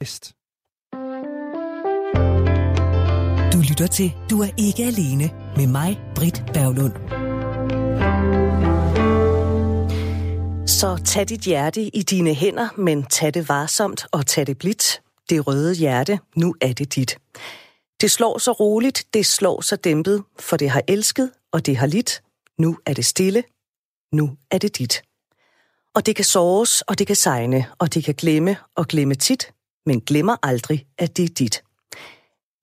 Vest. Du lytter til Du er ikke alene med mig, Britt Berglund. Så tag dit hjerte i dine hænder, men tag det varsomt og tag det blidt. Det røde hjerte, nu er det dit. Det slår så roligt, det slår så dæmpet, for det har elsket, og det har lidt. Nu er det stille, nu er det dit. Og det kan såres, og det kan sejne, og det kan glemme og glemme tit, men glemmer aldrig, at det er dit.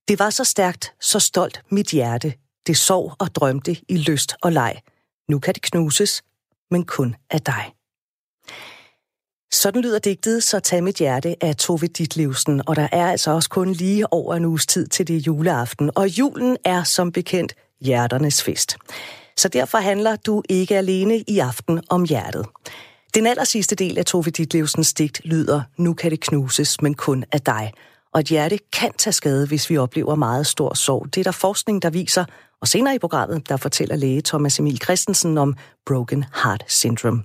Det var så stærkt, så stolt mit hjerte. Det sov og drømte i lyst og leg. Nu kan det knuses, men kun af dig. Sådan lyder digtet, så tag mit hjerte af Tove Ditlevsen, og der er altså også kun lige over en uges tid til det juleaften, og julen er som bekendt hjerternes fest. Så derfor handler du ikke alene i aften om hjertet. Den aller sidste del af Tove Ditlevsens digt lyder, nu kan det knuses, men kun af dig. Og et hjerte kan tage skade, hvis vi oplever meget stor sorg. Det er der forskning, der viser, og senere i programmet, der fortæller læge Thomas Emil Christensen om Broken Heart Syndrome.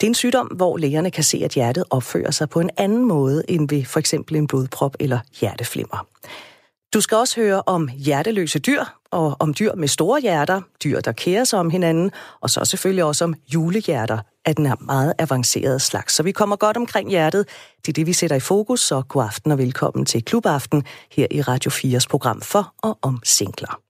Det er en sygdom, hvor lægerne kan se, at hjertet opfører sig på en anden måde end ved for eksempel en blodprop eller hjerteflimmer. Du skal også høre om hjerteløse dyr, og om dyr med store hjerter, dyr, der kærer sig om hinanden, og så selvfølgelig også om julehjerter af den her meget avancerede slags. Så vi kommer godt omkring hjertet. Det er det, vi sætter i fokus, så god aften og velkommen til Klubaften her i Radio 4's program for og om singler.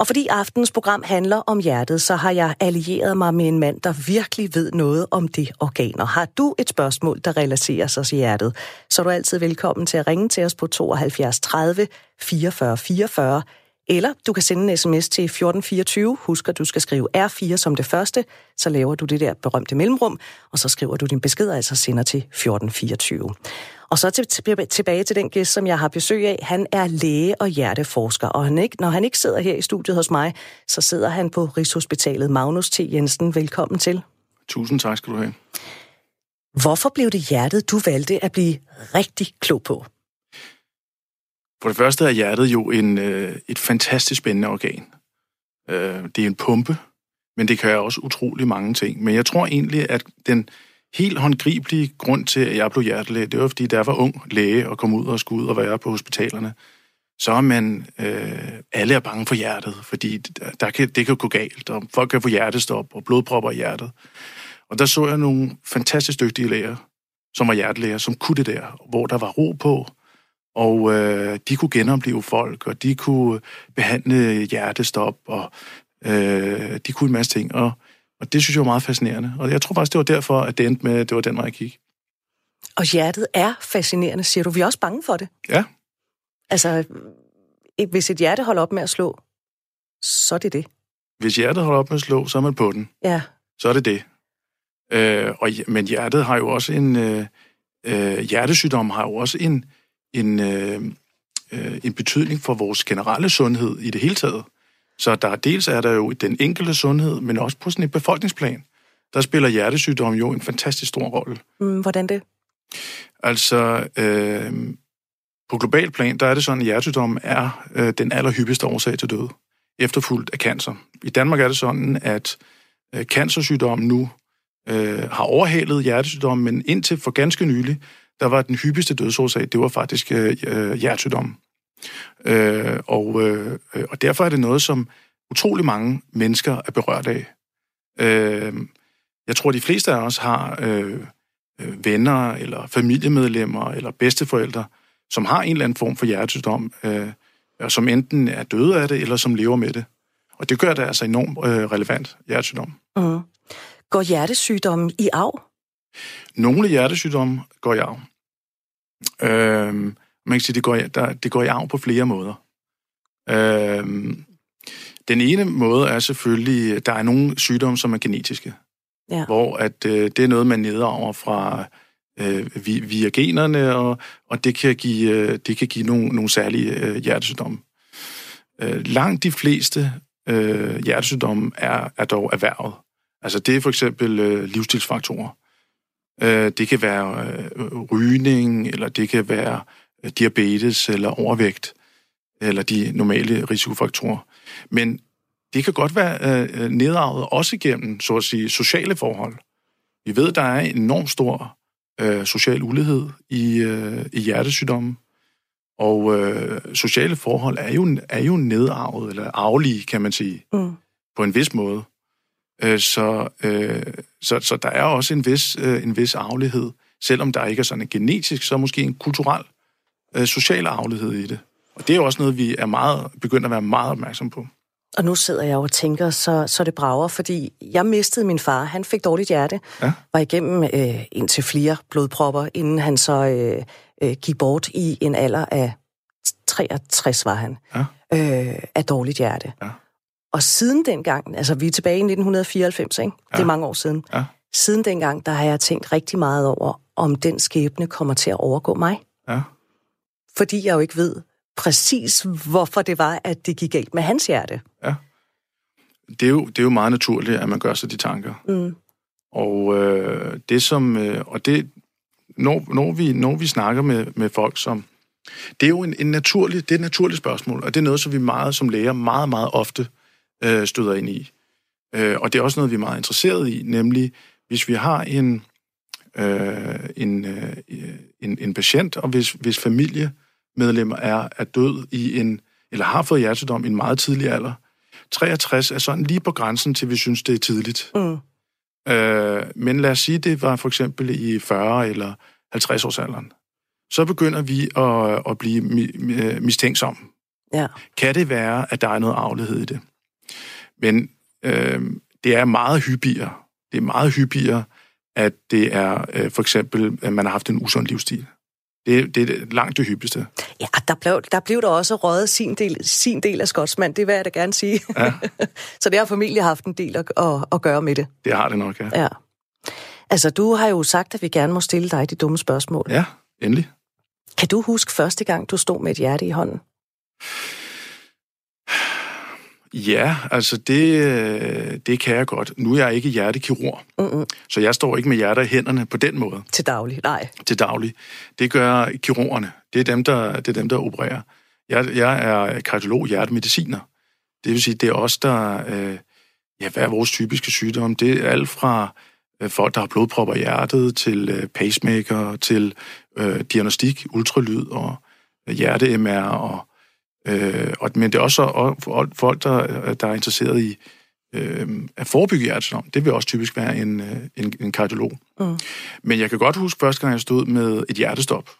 Og fordi aftens program handler om hjertet, så har jeg allieret mig med en mand, der virkelig ved noget om det organ. Og har du et spørgsmål, der relaterer sig til hjertet, så er du altid velkommen til at ringe til os på 72 30 44 44, eller du kan sende en sms til 1424. Husk, at du skal skrive R4 som det første, så laver du det der berømte mellemrum, og så skriver du din besked, altså sender til 1424. Og så til, tilbage til den gæst, som jeg har besøg af. Han er læge og hjerteforsker, og han ikke, når han ikke sidder her i studiet hos mig, så sidder han på Rigshospitalet. Magnus T. Jensen, velkommen til. Tusind tak skal du have. Hvorfor blev det hjertet, du valgte at blive rigtig klog på? For det første er hjertet jo en, øh, et fantastisk spændende organ. Øh, det er en pumpe, men det kan også utrolig mange ting. Men jeg tror egentlig, at den helt håndgribelige grund til, at jeg blev hjertelæge, det var, fordi der var ung læge og kom ud og skulle ud og være på hospitalerne. Så er man, øh, alle er bange for hjertet, fordi der, der kan, det kan gå galt, og folk kan få hjertestop og blodpropper i hjertet. Og der så jeg nogle fantastisk dygtige læger, som var hjertelæger, som kunne det der, hvor der var ro på, og øh, de kunne genopleve folk, og de kunne behandle hjertestop, og øh, de kunne en masse ting. Og og det synes jeg var meget fascinerende. Og jeg tror faktisk, det var derfor, at det endte med, at det var den vej, jeg gik. Og hjertet er fascinerende, siger du. Vi er også bange for det. Ja. Altså, hvis et hjerte holder op med at slå, så er det det. Hvis hjertet holder op med at slå, så er man på den. Ja. Så er det det. Øh, og, men hjertet har jo også en... Øh, øh, hjertesygdom har jo også en, en, øh, øh, en betydning for vores generelle sundhed i det hele taget. Så der dels er der jo den enkelte sundhed, men også på sådan et befolkningsplan, der spiller hjertesygdom jo en fantastisk stor rolle. Mm, hvordan det? Altså, øh, på global plan, der er det sådan, at hjertesygdom er øh, den allerhyppigste årsag til død, efterfulgt af cancer. I Danmark er det sådan, at øh, cancersygdom nu øh, har overhalet hjertesygdom, men indtil for ganske nylig, der var den hyppigste dødsårsag, det var faktisk øh, øh hjertesygdom. Øh, og, øh, og derfor er det noget, som utrolig mange mennesker er berørt af. Øh, jeg tror, de fleste af os har øh, øh, venner eller familiemedlemmer eller bedsteforældre, som har en eller anden form for hjertesygdom, øh, som enten er døde af det, eller som lever med det. Og det gør det altså enormt øh, relevant, hjertesygdom. Uh. Går hjertesygdommen i arv? Nogle hjertesygdomme går i arv. Øh, man kan sige, det går, der, det går i arv på flere måder. Øhm, den ene måde er selvfølgelig, der er nogle sygdomme, som er genetiske. Ja. Hvor at, øh, det er noget, man nedarver fra øh, via generne, og, og det kan give, øh, det kan give nogle, nogle særlige øh, hjertesygdomme. Øh, langt de fleste øh, hjertesygdomme er, er dog erhvervet. Altså det er for eksempel øh, livsstilsfaktorer. Øh, det kan være øh, rygning, eller det kan være diabetes eller overvægt, eller de normale risikofaktorer. Men det kan godt være øh, nedarvet også gennem, så at sige, sociale forhold. Vi ved, der er en enormt stor øh, social ulighed i, øh, i hjertesygdomme. Og øh, sociale forhold er jo, er jo nedarvet, eller arvelige, kan man sige, mm. på en vis måde. Øh, så, øh, så, så der er også en vis, øh, en vis arvelighed, selvom der ikke er sådan en genetisk, så måske en kulturel, øh, social arvelighed i det. Og det er også noget, vi er meget begyndt at være meget opmærksom på. Og nu sidder jeg og tænker, så, så det brager, fordi jeg mistede min far. Han fik dårligt hjerte, ja. var igennem øh, indtil flere blodpropper, inden han så øh, øh, gik bort i en alder af 63, var han, ja. øh, af dårligt hjerte. Ja. Og siden dengang, altså vi er tilbage i 1994, ikke? Ja. det er mange år siden, ja. siden dengang, der har jeg tænkt rigtig meget over, om den skæbne kommer til at overgå mig. Ja. Fordi jeg jo ikke ved, præcis, hvorfor det var, at det gik galt med hans hjerte. Ja. Det er jo, det er jo meget naturligt, at man gør sig de tanker. Mm. Og øh, det som... Øh, og det, når, når, vi, når vi snakker med, med folk, som... Det er jo en, en naturlig, det er et naturligt spørgsmål, og det er noget, som vi meget som læger meget, meget ofte øh, støder ind i. Øh, og det er også noget, vi er meget interesseret i, nemlig hvis vi har en, øh, en, øh, en, en patient, og hvis, hvis familie medlemmer er, er død i en, eller har fået hjertedom i en meget tidlig alder. 63 er sådan lige på grænsen til, vi synes, det er tidligt. Mm. Øh, men lad os sige, det var for eksempel i 40 eller 50 års alderen. Så begynder vi at, at blive mistænksom. Ja. Kan det være, at der er noget aflighed i det? Men øh, det er meget hyppigere. Det er meget hyppigere, at det er øh, for eksempel, at man har haft en usund livsstil. Det, det er langt det hyppigste. Ja, der blev der, blev der også røget sin del, sin del af skotsmand, det vil jeg da gerne sige. Ja. så det har familie haft en del at, at, at gøre med det. Det har det nok, ja. ja. Altså, du har jo sagt, at vi gerne må stille dig de dumme spørgsmål. Ja, endelig. Kan du huske første gang, du stod med et hjerte i hånden? Ja, altså det, øh, det kan jeg godt. Nu er jeg ikke hjertekirurg, Mm-mm. så jeg står ikke med hjerter i hænderne på den måde. Til daglig, nej. Til daglig. Det gør kirurgerne. Det er dem, der, det er dem, der opererer. Jeg, jeg er kardiolog, hjertemediciner. Det vil sige, det er os, der... Øh, ja, hvad er vores typiske sygdomme? Det er alt fra øh, folk, der har blodpropper i hjertet, til øh, pacemaker, til øh, diagnostik, ultralyd og øh, hjerte-MR og Øh, og, men det er også og, folk, der, der er interesseret i øh, at forebygge hjertesygdom. Det vil også typisk være en, øh, en, en kardiolog. Mm. Men jeg kan godt huske første gang, jeg stod med et hjertestop,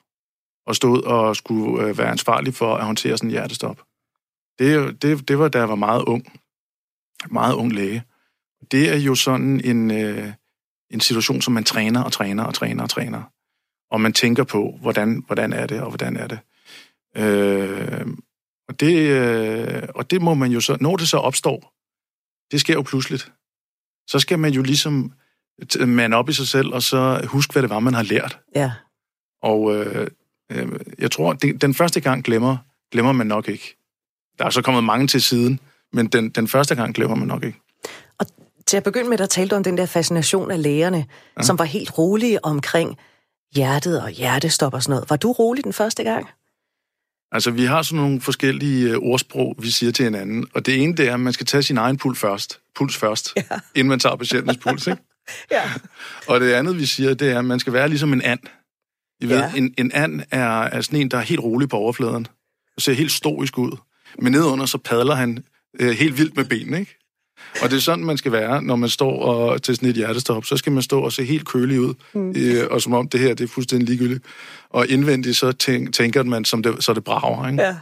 og stod og skulle øh, være ansvarlig for at håndtere sådan en hjertestop. Det, det, det var, da jeg var meget ung. Meget ung læge. Det er jo sådan en, øh, en situation, som man træner og træner og træner og træner. Og man tænker på, hvordan, hvordan er det, og hvordan er det. Øh, og det, øh, og det må man jo så, når det så opstår, det sker jo pludseligt, så skal man jo ligesom man op i sig selv, og så huske, hvad det var, man har lært. Ja. Og øh, øh, jeg tror, det, den første gang glemmer, glemmer man nok ikke. Der er så kommet mange til siden, men den, den første gang glemmer man nok ikke. Og til at begynde med, der talte du om den der fascination af lægerne, ja. som var helt rolige omkring hjertet og hjertestop og sådan noget. Var du rolig den første gang? Altså, vi har sådan nogle forskellige øh, ordsprog, vi siger til hinanden. Og det ene, det er, at man skal tage sin egen puls først, puls først ja. inden man tager patientens puls, ikke? ja. Og det andet, vi siger, det er, at man skal være ligesom en and. I ved, ja. en, en and er, er sådan en, der er helt rolig på overfladen. Og ser helt stoisk ud. Men nedunder, så padler han øh, helt vildt med benene, ikke? Og det er sådan, man skal være, når man står og, til sådan et hjertestop. Så skal man stå og se helt kølig ud, mm. øh, og som om det her det er fuldstændig ligegyldigt. Og indvendigt så tænk, tænker man, som det, så det brager. Ikke? Ja.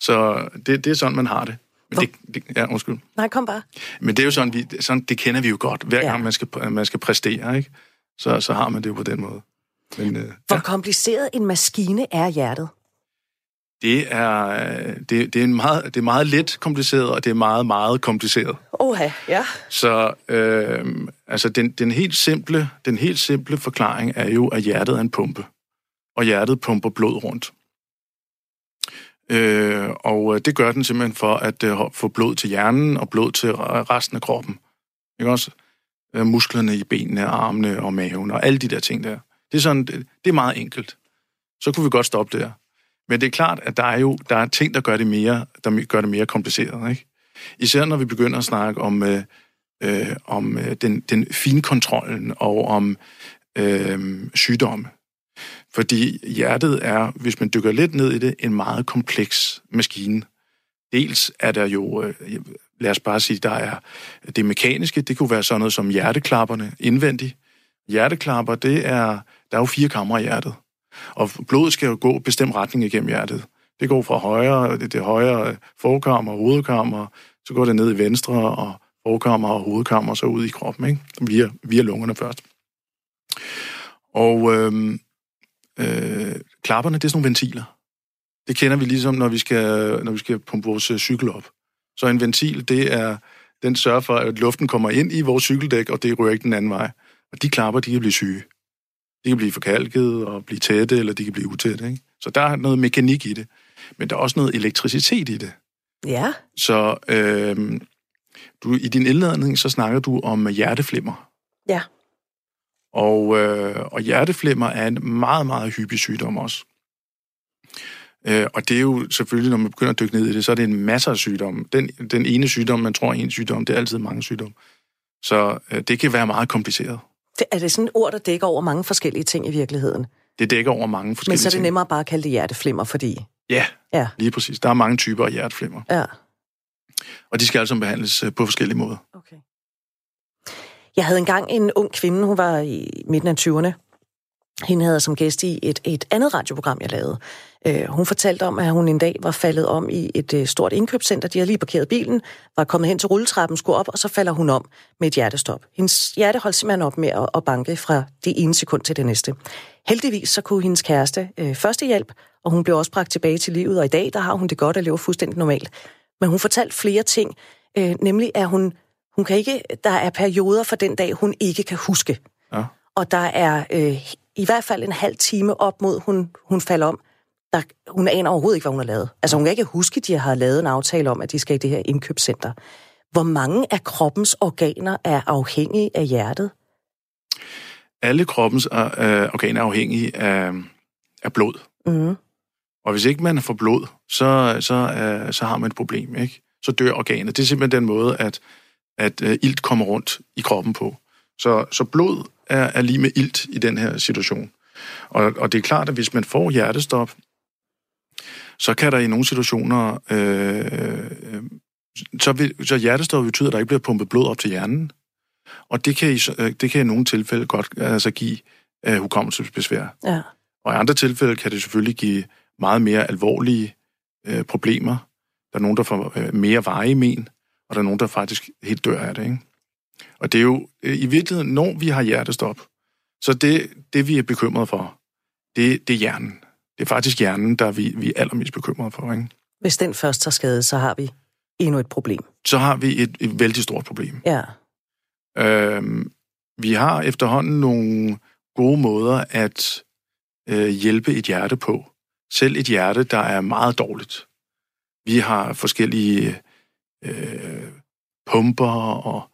Så det, det er sådan, man har det. Men det, det, ja, undskyld. Nej, kom bare. Men det er jo sådan, vi, sådan det kender vi jo godt. Hver gang man skal, man skal præstere, ikke? Så, så har man det jo på den måde. Men, øh, Hvor ja. kompliceret en maskine er hjertet? Det er, det, det, er en meget, det er meget let kompliceret, og det er meget, meget kompliceret. Oha, ja. Så øh, altså den, den, helt simple, den helt simple forklaring er jo, at hjertet er en pumpe, og hjertet pumper blod rundt. Øh, og det gør den simpelthen for at øh, få blod til hjernen og blod til resten af kroppen. Ikke også? Øh, musklerne i benene, armene og maven og alle de der ting der. Det er, sådan, det, det er meget enkelt. Så kunne vi godt stoppe der. Men det er klart, at der er jo der er ting, der gør det mere, der gør det mere kompliceret. Ikke? Især når vi begynder at snakke om, øh, øh, om øh, den, den fine kontrollen og om øh, sygdomme. Fordi hjertet er, hvis man dykker lidt ned i det, en meget kompleks maskine. Dels er der jo, øh, lad os bare sige, der er det mekaniske, det kunne være sådan noget som hjerteklapperne indvendigt. Hjerteklapper, det er, der er jo fire kammer i hjertet. Og blodet skal jo gå bestemt retning igennem hjertet. Det går fra højre, det, det højre forkammer, hovedkammer, så går det ned i venstre, og forkammer og hovedkammer, så ud i kroppen, ikke? Via, via lungerne først. Og øh, øh, klapperne, det er sådan nogle ventiler. Det kender vi ligesom, når vi skal, når vi skal pumpe vores øh, cykel op. Så en ventil, det er, den sørger for, at luften kommer ind i vores cykeldæk, og det rører ikke den anden vej. Og de klapper, de kan blive syge. De kan blive forkalket og blive tætte, eller de kan blive utætte. Ikke? Så der er noget mekanik i det. Men der er også noget elektricitet i det. Ja. Så øh, du, i din indladning, så snakker du om hjerteflimmer. Ja. Og, øh, og hjerteflimmer er en meget, meget hyppig sygdom også. Øh, og det er jo selvfølgelig, når man begynder at dykke ned i det, så er det en masse af sygdomme. Den, den ene sygdom, man tror er en sygdom, det er altid mange sygdomme. Så øh, det kan være meget kompliceret. Det, er det sådan et ord, der dækker over mange forskellige ting i virkeligheden? Det dækker over mange forskellige ting. Men så er det ting. nemmere bare at kalde det hjerteflimmer, fordi... Ja, ja, lige præcis. Der er mange typer af hjerteflimmer. Ja. Og de skal altså behandles øh, på forskellige måder. Okay. Jeg havde engang en ung kvinde, hun var i midten af 20'erne. Hende havde som gæst i et, et andet radioprogram, jeg lavede. Uh, hun fortalte om, at hun en dag var faldet om i et uh, stort indkøbscenter. De havde lige parkeret bilen, var kommet hen til rulletrappen, skulle op, og så falder hun om med et hjertestop. Hendes hjerte holdt simpelthen op med at, at banke fra det ene sekund til det næste. Heldigvis så kunne hendes kæreste uh, førstehjælp, og hun blev også bragt tilbage til livet, og i dag der har hun det godt og lever fuldstændig normalt. Men hun fortalte flere ting, uh, nemlig at hun, hun kan ikke, der er perioder for den dag, hun ikke kan huske. Ja. Og der er øh, i hvert fald en halv time op mod, hun, hun falder om. Der, hun aner overhovedet ikke, hvad hun har lavet. Altså, hun kan ikke huske, at de har lavet en aftale om, at de skal i det her indkøbscenter. Hvor mange af kroppens organer er afhængige af hjertet? Alle kroppens øh, organer er afhængige af, af blod. Mm. Og hvis ikke man får blod, så, så, øh, så har man et problem, ikke? Så dør organet. Det er simpelthen den måde, at, at øh, ilt kommer rundt i kroppen på. Så, så blod er, er lige med ilt i den her situation. Og, og det er klart, at hvis man får hjertestop, så kan der i nogle situationer... Øh, så, vil, så hjertestop betyder, at der ikke bliver pumpet blod op til hjernen. Og det kan i, det kan i nogle tilfælde godt altså give uh, hukommelsesbesvær. Ja. Og i andre tilfælde kan det selvfølgelig give meget mere alvorlige uh, problemer. Der er nogen, der får uh, mere veje men, og der er nogen, der faktisk helt dør af det. Ikke? Og det er jo øh, i virkeligheden, når vi har hjertestop, så det, det vi er bekymret for, det, det er hjernen. Det er faktisk hjernen, der vi, vi er allermest bekymrede for. Ikke? Hvis den først tager skade, så har vi endnu et problem. Så har vi et, et vældig stort problem. Ja. Øhm, vi har efterhånden nogle gode måder at øh, hjælpe et hjerte på. Selv et hjerte, der er meget dårligt. Vi har forskellige øh, pumper og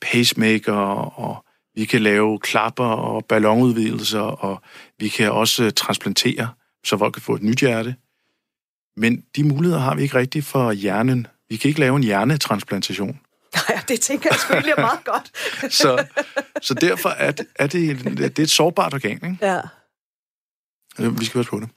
pacemaker, og vi kan lave klapper og ballonudvidelser, og vi kan også transplantere, så folk kan få et nyt hjerte. Men de muligheder har vi ikke rigtigt for hjernen. Vi kan ikke lave en hjernetransplantation. Nej, det tænker jeg selvfølgelig er meget godt. så, så derfor er det, er det, det er et sårbart organ, ikke? Ja. Øh, vi skal være på det.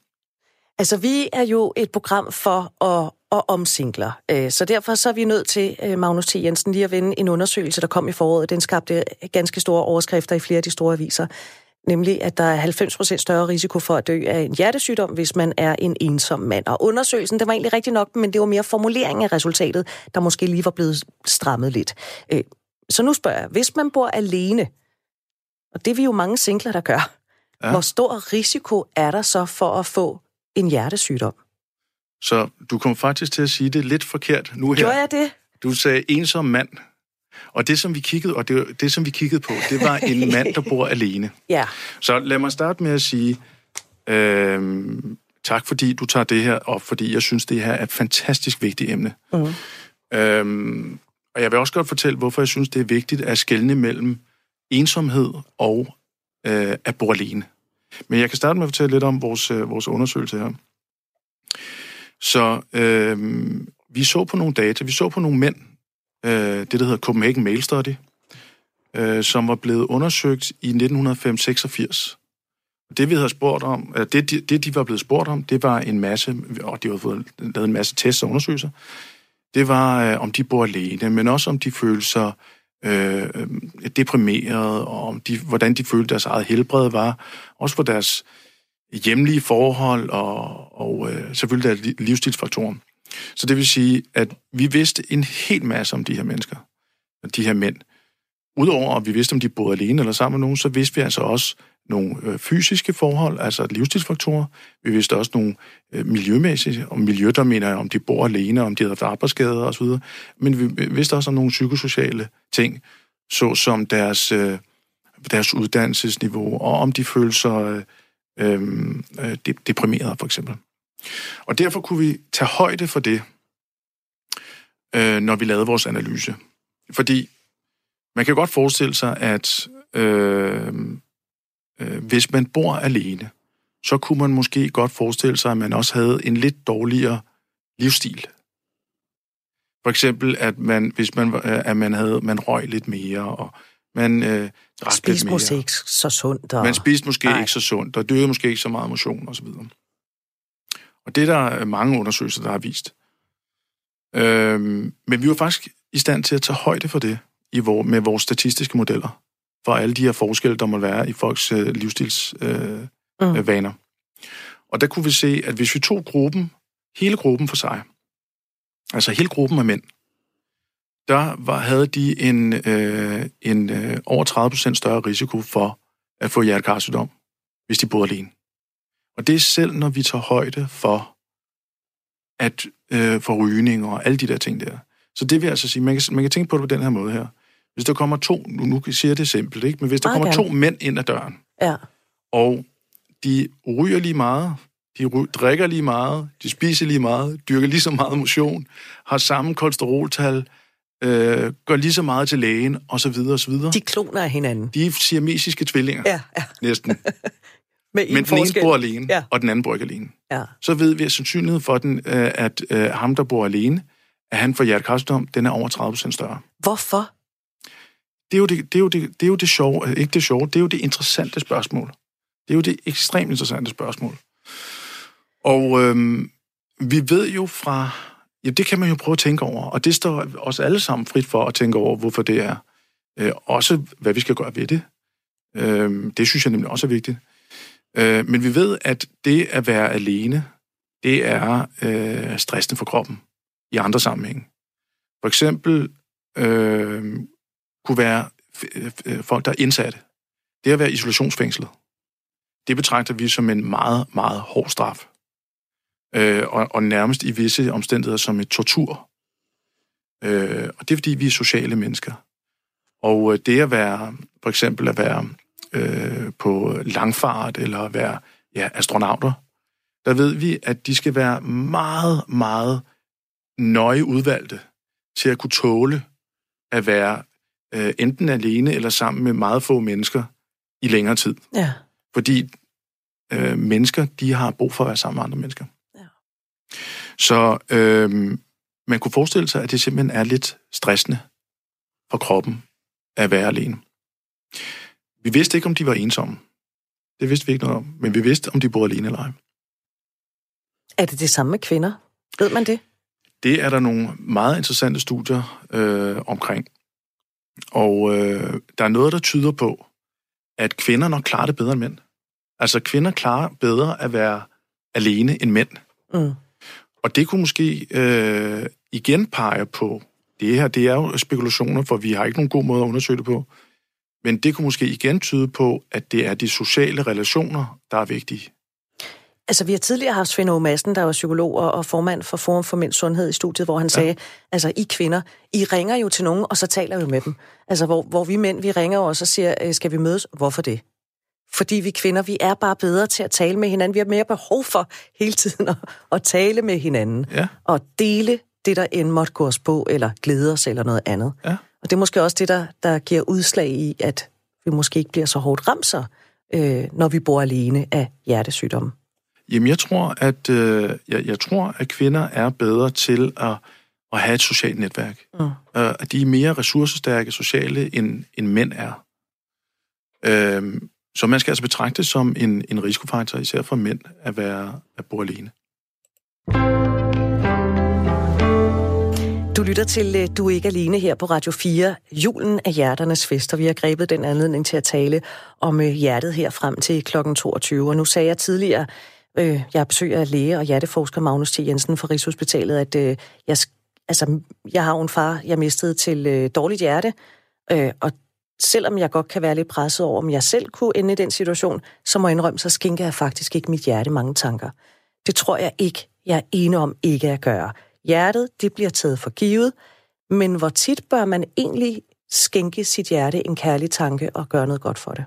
Altså, vi er jo et program for at og om singler. Øh, så derfor så er vi nødt til, øh, Magnus T. Jensen, lige at vende en undersøgelse, der kom i foråret. Den skabte ganske store overskrifter i flere af de store aviser. Nemlig, at der er 90% større risiko for at dø af en hjertesygdom, hvis man er en ensom mand. Og undersøgelsen, det var egentlig rigtig nok, men det var mere formuleringen af resultatet, der måske lige var blevet strammet lidt. Øh, så nu spørger jeg, hvis man bor alene, og det er vi jo mange singler, der gør, ja. hvor stor risiko er der så for at få en hjertesygdom? Så du kom faktisk til at sige det lidt forkert nu her. Gjorde jeg det? Du sagde ensom mand. Og det, som vi kiggede, og det, det, som vi kiggede på, det var en mand, der bor alene. Ja. Så lad mig starte med at sige, øh, tak fordi du tager det her op, fordi jeg synes, det her er et fantastisk vigtigt emne. Mm. Øhm, og jeg vil også godt fortælle, hvorfor jeg synes, det er vigtigt at skelne mellem ensomhed og øh, at bo alene. Men jeg kan starte med at fortælle lidt om vores, øh, vores undersøgelse her. Så øh, vi så på nogle data, vi så på nogle mænd, øh, det der hedder Copenhagen Male Study, øh, som var blevet undersøgt i 1986. Det, vi havde spurgt om, øh, det, det, det, de var blevet spurgt om, det var en masse, og de havde fået lavet en masse tests og undersøgelser, det var, øh, om de bor alene, men også om de følte sig øh, øh deprimerede, og om de, hvordan de følte deres eget helbred var, også for deres hjemlige forhold og, og øh, selvfølgelig deres livsstilsfaktorer. Så det vil sige, at vi vidste en hel masse om de her mennesker, de her mænd. Udover at vi vidste, om de boede alene eller sammen med nogen, så vidste vi altså også nogle øh, fysiske forhold, altså livsstilsfaktorer. Vi vidste også nogle øh, miljømæssige, om miljø, der mener jeg, om de bor alene, om de har haft arbejdsskader osv. Men vi vidste også om nogle psykosociale ting, såsom deres, øh, deres uddannelsesniveau, og om de følte sig øh, Øhm, øh, øh, deprimerede, for eksempel. Og derfor kunne vi tage højde for det, øh, når vi lavede vores analyse. Fordi man kan godt forestille sig, at øh, øh, hvis man bor alene, så kunne man måske godt forestille sig, at man også havde en lidt dårligere livsstil. For eksempel, at man, hvis man, øh, at man, havde, man røg lidt mere, og man øh, spiste måske ikke så sundt. Og... Man spiste måske Nej. ikke så sundt, og døde måske ikke så meget motion osv. Og det der er der mange undersøgelser, der har vist. Øhm, men vi var faktisk i stand til at tage højde for det i vor, med vores statistiske modeller for alle de her forskelle, der må være i folks øh, livsstilsvaner. Øh, mm. Og der kunne vi se, at hvis vi tog gruppen, hele gruppen for sig, altså hele gruppen af mænd, der var, havde de en, øh, en øh, over 30% større risiko for at få hjertekarsygdom, hvis de boede alene. Og det er selv, når vi tager højde for, at øh, for rygning og alle de der ting der. Så det vil altså sige, man kan, man kan tænke på det på den her måde her. Hvis der kommer to, nu, nu siger jeg det simpelt, ikke? men hvis der okay. kommer to mænd ind ad døren, ja. og de ryger lige meget, de ry- drikker lige meget, de spiser lige meget, dyrker lige så meget motion, har samme kolesteroltal, øh, går lige så meget til lægen, og så videre, og så videre. De kloner af hinanden. De er siamesiske tvillinger, ja, ja. næsten. Men den ene bor alene, ja. og den anden bor ikke alene. Ja. Så ved vi, at sandsynligheden for, den, øh, at øh, ham, der bor alene, at han får hjertekarsygdom, den er over 30% større. Hvorfor? Det er, jo det, det, er jo det, det er jo det sjove, ikke det sjove, det er jo det interessante spørgsmål. Det er jo det ekstremt interessante spørgsmål. Og øhm, vi ved jo fra... Ja, det kan man jo prøve at tænke over, og det står os alle sammen frit for at tænke over, hvorfor det er. Øh, også hvad vi skal gøre ved det. Øh, det synes jeg nemlig også er vigtigt. Øh, men vi ved, at det at være alene, det er øh, stressende for kroppen i andre sammenhænge. For eksempel øh, kunne være øh, øh, folk, der er indsatte. Det at være isolationsfængslet, det betragter vi som en meget, meget hård straf. Øh, og, og nærmest i visse omstændigheder som et tortur. Øh, og det er, fordi vi er sociale mennesker. Og øh, det at være, for eksempel at være øh, på langfart eller at være ja, astronauter, der ved vi, at de skal være meget, meget nøje udvalgte til at kunne tåle at være øh, enten alene eller sammen med meget få mennesker i længere tid. Ja. Fordi øh, mennesker, de har brug for at være sammen med andre mennesker. Så øh, man kunne forestille sig, at det simpelthen er lidt stressende for kroppen at være alene. Vi vidste ikke, om de var ensomme. Det vidste vi ikke noget om, men vi vidste, om de boede alene eller ej. Er det det samme med kvinder? Ved man det? Det er der nogle meget interessante studier øh, omkring. Og øh, der er noget, der tyder på, at kvinder nok klarer det bedre end mænd. Altså kvinder klarer bedre at være alene end mænd. Mm. Og det kunne måske øh, igen pege på, det her det er jo spekulationer, for vi har ikke nogen god måde at undersøge det på, men det kunne måske igen tyde på, at det er de sociale relationer, der er vigtige. Altså, vi har tidligere haft Svend Aage Madsen, der var psykolog og formand for Forum for Mænds Sundhed i studiet, hvor han ja. sagde, altså, I kvinder, I ringer jo til nogen, og så taler vi med dem. Altså, hvor, hvor vi mænd, vi ringer også og siger, øh, skal vi mødes? Hvorfor det? Fordi vi kvinder, vi er bare bedre til at tale med hinanden. Vi har mere behov for hele tiden at, at tale med hinanden. Ja. Og dele det, der end måtte gå os på, eller glæde os, eller noget andet. Ja. Og det er måske også det, der, der giver udslag i, at vi måske ikke bliver så hårdt ramser, øh, når vi bor alene af hjertesygdomme. Jamen, jeg tror, at, øh, jeg, jeg tror, at kvinder er bedre til at at have et socialt netværk. Mm. Øh, at de er mere ressourcestærke sociale, end, end mænd er. Øh, så man skal altså betragte det som en, en risikofaktor, især for mænd, at være at bo alene. Du lytter til øh, Du er ikke alene her på Radio 4. Julen er hjerternes fest, og vi har grebet den anledning til at tale om øh, hjertet her frem til kl. 22. Og nu sagde jeg tidligere, øh, jeg besøger læge og hjerteforsker Magnus T. Jensen fra Rigshospitalet, at øh, jeg, altså, jeg har en far, jeg mistede til øh, dårligt hjerte, øh, og selvom jeg godt kan være lidt presset over, om jeg selv kunne ende i den situation, så må jeg indrømme, så skinker jeg faktisk ikke mit hjerte mange tanker. Det tror jeg ikke, jeg er enig om ikke at gøre. Hjertet, det bliver taget for givet, men hvor tit bør man egentlig skænke sit hjerte en kærlig tanke og gøre noget godt for det?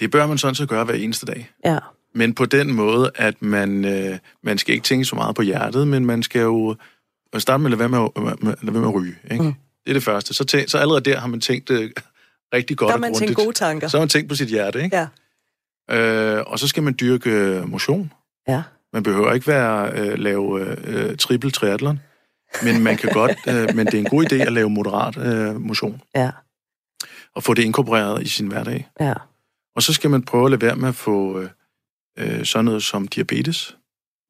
Det bør man sådan set gøre hver eneste dag. Ja. Men på den måde, at man, øh, man skal ikke tænke så meget på hjertet, men man skal jo starte med at lade være med, at, lade være med at ryge. Ikke? Mm. Det er det første. Så, tænk, så allerede der har man tænkt øh, rigtig godt der har man tænkt gode tanker. Så har man tænkt på sit hjerte. Ikke? Ja. Øh, og så skal man dyrke motion. Ja. Man behøver ikke være øh, lave øh, triple triathlon, men man kan godt, øh, men det er en god idé at lave moderat øh, motion. Ja. Og få det inkorporeret i sin hverdag. Ja. Og så skal man prøve at lade være med at få øh, øh, sådan noget som diabetes.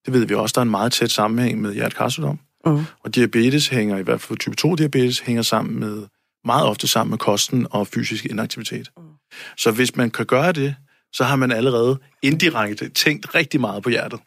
Det ved vi også, der er en meget tæt sammenhæng med hjertekarsygdom. Mm. Og diabetes hænger, i hvert fald type 2 diabetes, hænger sammen med, meget ofte sammen med kosten og fysisk inaktivitet. Mm. Så hvis man kan gøre det, så har man allerede indirekte tænkt rigtig meget på hjertet.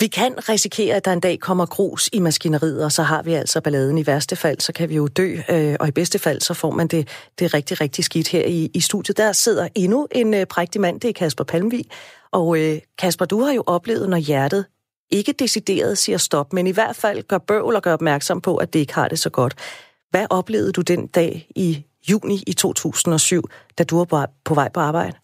Vi kan risikere, at der en dag kommer grus i maskineriet, og så har vi altså balladen. I værste fald, så kan vi jo dø, øh, og i bedste fald, så får man det, det rigtig, rigtig skidt her i, i studiet. Der sidder endnu en øh, prægtig mand, det er Kasper Palmvig. Og øh, Kasper, du har jo oplevet, når hjertet ikke decideret siger stop, men i hvert fald gør bøvl og gør opmærksom på, at det ikke har det så godt. Hvad oplevede du den dag i juni i 2007, da du var på vej på arbejde?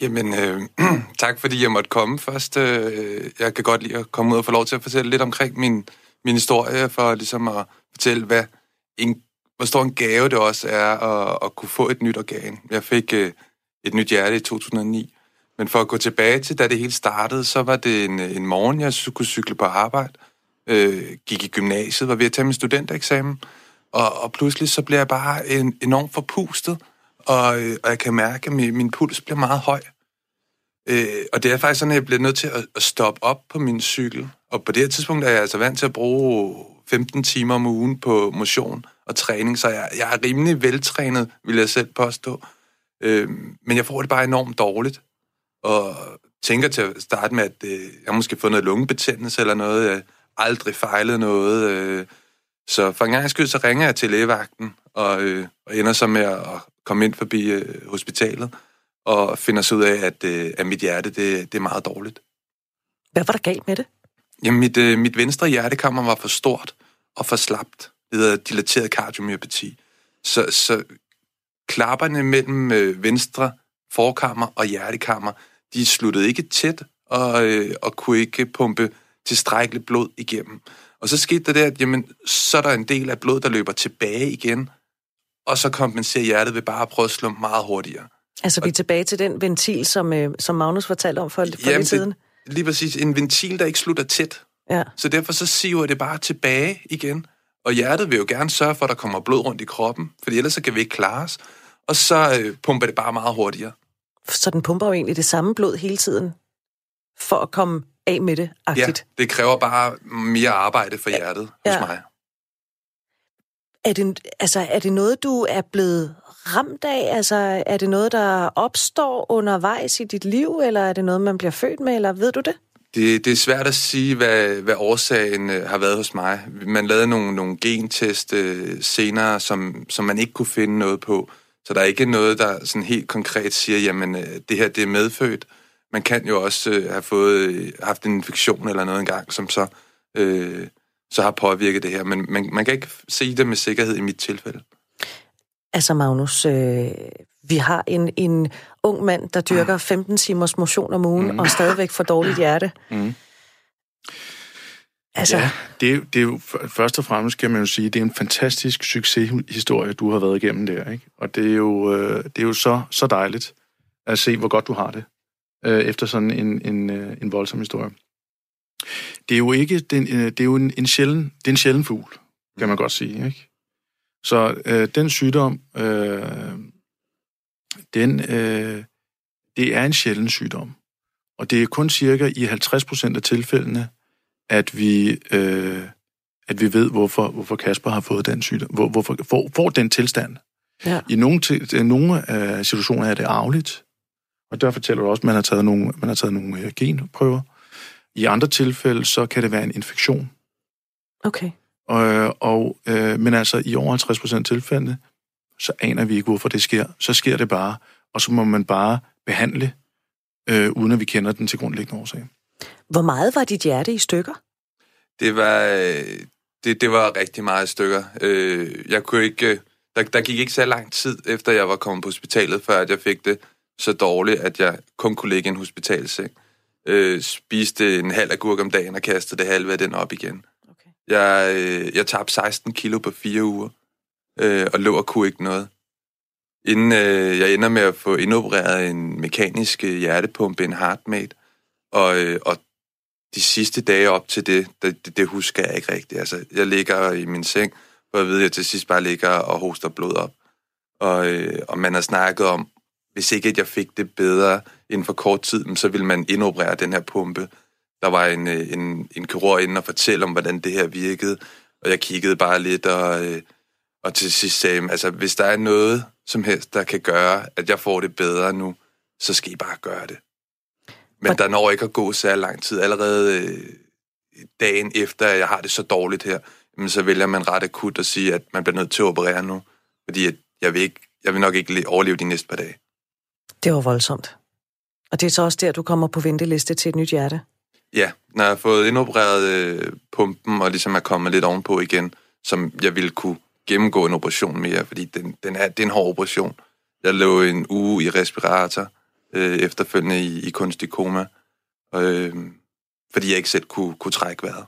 Jamen, øh, tak fordi jeg måtte komme først. Øh, jeg kan godt lide at komme ud og få lov til at fortælle lidt omkring min, min historie, for ligesom at fortælle, hvad en, hvor stor en gave det også er at, at kunne få et nyt organ. Jeg fik øh, et nyt hjerte i 2009, men for at gå tilbage til, da det hele startede, så var det en, en morgen, jeg kunne cykle på arbejde, øh, gik i gymnasiet, var ved at tage min studentereksamen, og, og pludselig så blev jeg bare en, enormt forpustet, og, øh, og jeg kan mærke, at min, min puls bliver meget høj. Øh, og det er faktisk sådan, at jeg bliver nødt til at, at stoppe op på min cykel. Og på det her tidspunkt er jeg altså vant til at bruge 15 timer om ugen på motion og træning, så jeg, jeg er rimelig veltrænet, vil jeg selv påstå. Øh, men jeg får det bare enormt dårligt. Og tænker til at starte med, at øh, jeg måske fået noget lungebetændelse eller noget. Jeg aldrig fejlet noget. Øh, så for en gang skyld, så ringer jeg til lægevagten og, øh, og ender så med at komme ind forbi øh, hospitalet og finder så ud af, at, øh, at mit hjerte det, det er meget dårligt. Hvad var der galt med det? Jamen, mit, øh, mit venstre hjertekammer var for stort og for slapt. Det hedder dilateret kardiomyopati. Så, så klapperne mellem øh, venstre forkammer og hjertekammer, de sluttede ikke tæt og, øh, og kunne ikke pumpe tilstrækkeligt blod igennem. Og så skete der det, at jamen, så er der en del af blod, der løber tilbage igen, og så kompenserer hjertet ved bare at prøve at slå meget hurtigere. Altså vi er tilbage til den ventil, som, øh, som Magnus fortalte om for, for lidt siden? Det, lige præcis. En ventil, der ikke slutter tæt. Ja. Så derfor så siver det bare tilbage igen. Og hjertet vil jo gerne sørge for, at der kommer blod rundt i kroppen, for ellers så kan vi ikke klare os. Og så øh, pumper det bare meget hurtigere. Så den pumper jo egentlig det samme blod hele tiden, for at komme af med det, aktivt. Ja, det kræver bare mere arbejde for hjertet ja. hos mig. Er det, altså, er det noget, du er blevet ramt af? Altså, er det noget, der opstår undervejs i dit liv, eller er det noget, man bliver født med, eller ved du det? Det, det er svært at sige, hvad, hvad årsagen øh, har været hos mig. Man lavede nogle, nogle gentest øh, senere, som, som man ikke kunne finde noget på. Så der er ikke noget, der sådan helt konkret siger, jamen øh, det her det er medfødt. Man kan jo også øh, have fået øh, haft en infektion eller noget engang, som så, øh, så har påvirket det her. Men man, man kan ikke sige det med sikkerhed i mit tilfælde. Altså Magnus, øh, vi har en, en ung mand, der dyrker 15 timers motion om ugen, mm. og stadigvæk får dårligt hjerte. Mm. Altså... Ja, det, det er jo først og fremmest, kan man jo sige, det er en fantastisk succeshistorie, du har været igennem der, ikke? Og det er jo, øh, det er jo så, så dejligt at se, hvor godt du har det, øh, efter sådan en, en, øh, en voldsom historie. Det er jo ikke den, øh, det er jo en, en sjælden, det er en sjælden fugl, kan man godt sige, ikke? Så øh, den sygdom, øh, den, øh, det er en sjælden sygdom. Og det er kun cirka i 50% af tilfældene, at vi, øh, at vi ved, hvorfor, hvorfor Kasper har fået den sygdom, hvor, hvorfor får, får den tilstand. Ja. I nogle, til, nogle øh, situationer er det arveligt, og der fortæller du også, at man har taget nogle, man har taget nogle øh, genprøver. I andre tilfælde, så kan det være en infektion. Okay. Og, og, øh, men altså, i over 50 procent af tilfældene, så aner vi ikke, hvorfor det sker. Så sker det bare, og så må man bare behandle, øh, uden at vi kender den til grundlæggende årsag. Hvor meget var dit hjerte i stykker? Det var, øh, det, det var rigtig meget i stykker. Øh, jeg kunne ikke, der, der gik ikke så lang tid, efter jeg var kommet på hospitalet, før at jeg fik det så dårligt, at jeg kun kunne ligge i en hospitalseng. Øh, spiste en halv agurk om dagen og kastede det halve af den op igen. Okay. Jeg, øh, jeg tabte 16 kilo på fire uger, øh, og lå og kunne ikke noget. Inden øh, jeg ender med at få indopereret en mekanisk øh, hjertepumpe, en HeartMate, og, øh, og de sidste dage op til det, det, det, det husker jeg ikke rigtigt. Altså, jeg ligger i min seng, hvor jeg ved, at jeg til sidst bare ligger og hoster blod op. Og, øh, og man har snakket om, hvis ikke at jeg fik det bedre inden for kort tid, så ville man indoperere den her pumpe. Der var en, øh, en, en kirurg inde og fortælle om, hvordan det her virkede, og jeg kiggede bare lidt, og, øh, og til sidst sagde altså, hvis der er noget som helst, der kan gøre, at jeg får det bedre nu, så skal I bare gøre det. Men der når ikke at gå så lang tid. Allerede øh, dagen efter, at jeg har det så dårligt her, så vælger man ret akut at sige, at man bliver nødt til at operere nu. Fordi at jeg, vil ikke, jeg vil nok ikke overleve de næste par dage. Det var voldsomt. Og det er så også der, du kommer på venteliste til et nyt hjerte? Ja, når jeg har fået indopereret øh, pumpen, og ligesom er kommet lidt ovenpå igen, som jeg ville kunne gennemgå en operation mere, fordi den, den er, det er en hård operation. Jeg lå en uge i respirator, øh, efterfølgende i, i kunstig koma, øh, fordi jeg ikke selv kunne, kunne trække vejret.